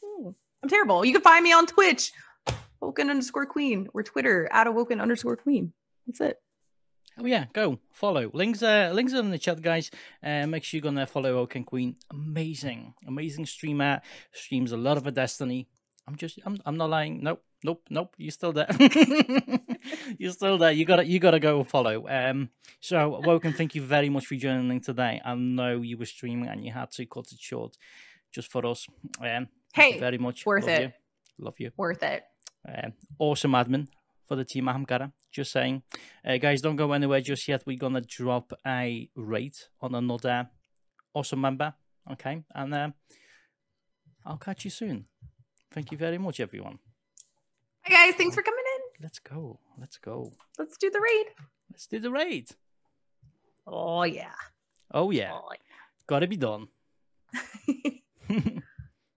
Mhm. I'm terrible. You can find me on Twitch, Woken underscore Queen, or Twitter at Awoken underscore Queen. That's it. Oh yeah, go follow. Links uh links are in the chat, guys. Uh, make sure you're gonna follow Oaken Queen. Amazing, amazing streamer. Streams a lot of a Destiny. I'm just I'm I'm not lying. Nope, nope, nope. You're still there. you're still there. You gotta you gotta go follow. Um so Woken, thank you very much for joining today. I know you were streaming and you had to cut it short just for us. Um thank you Hey, very much. worth Love it. You. Love you. Worth it. Um, awesome admin for the team Ahamkara. Just saying. Uh, guys, don't go anywhere just yet. We're to drop a rate on another awesome member. Okay. And uh, I'll catch you soon. Thank you very much, everyone. Hi guys, thanks for coming in. Let's go. Let's go. Let's do the raid. Let's do the raid. Oh yeah. Oh, yeah. Oh, Gotta be done. yeah.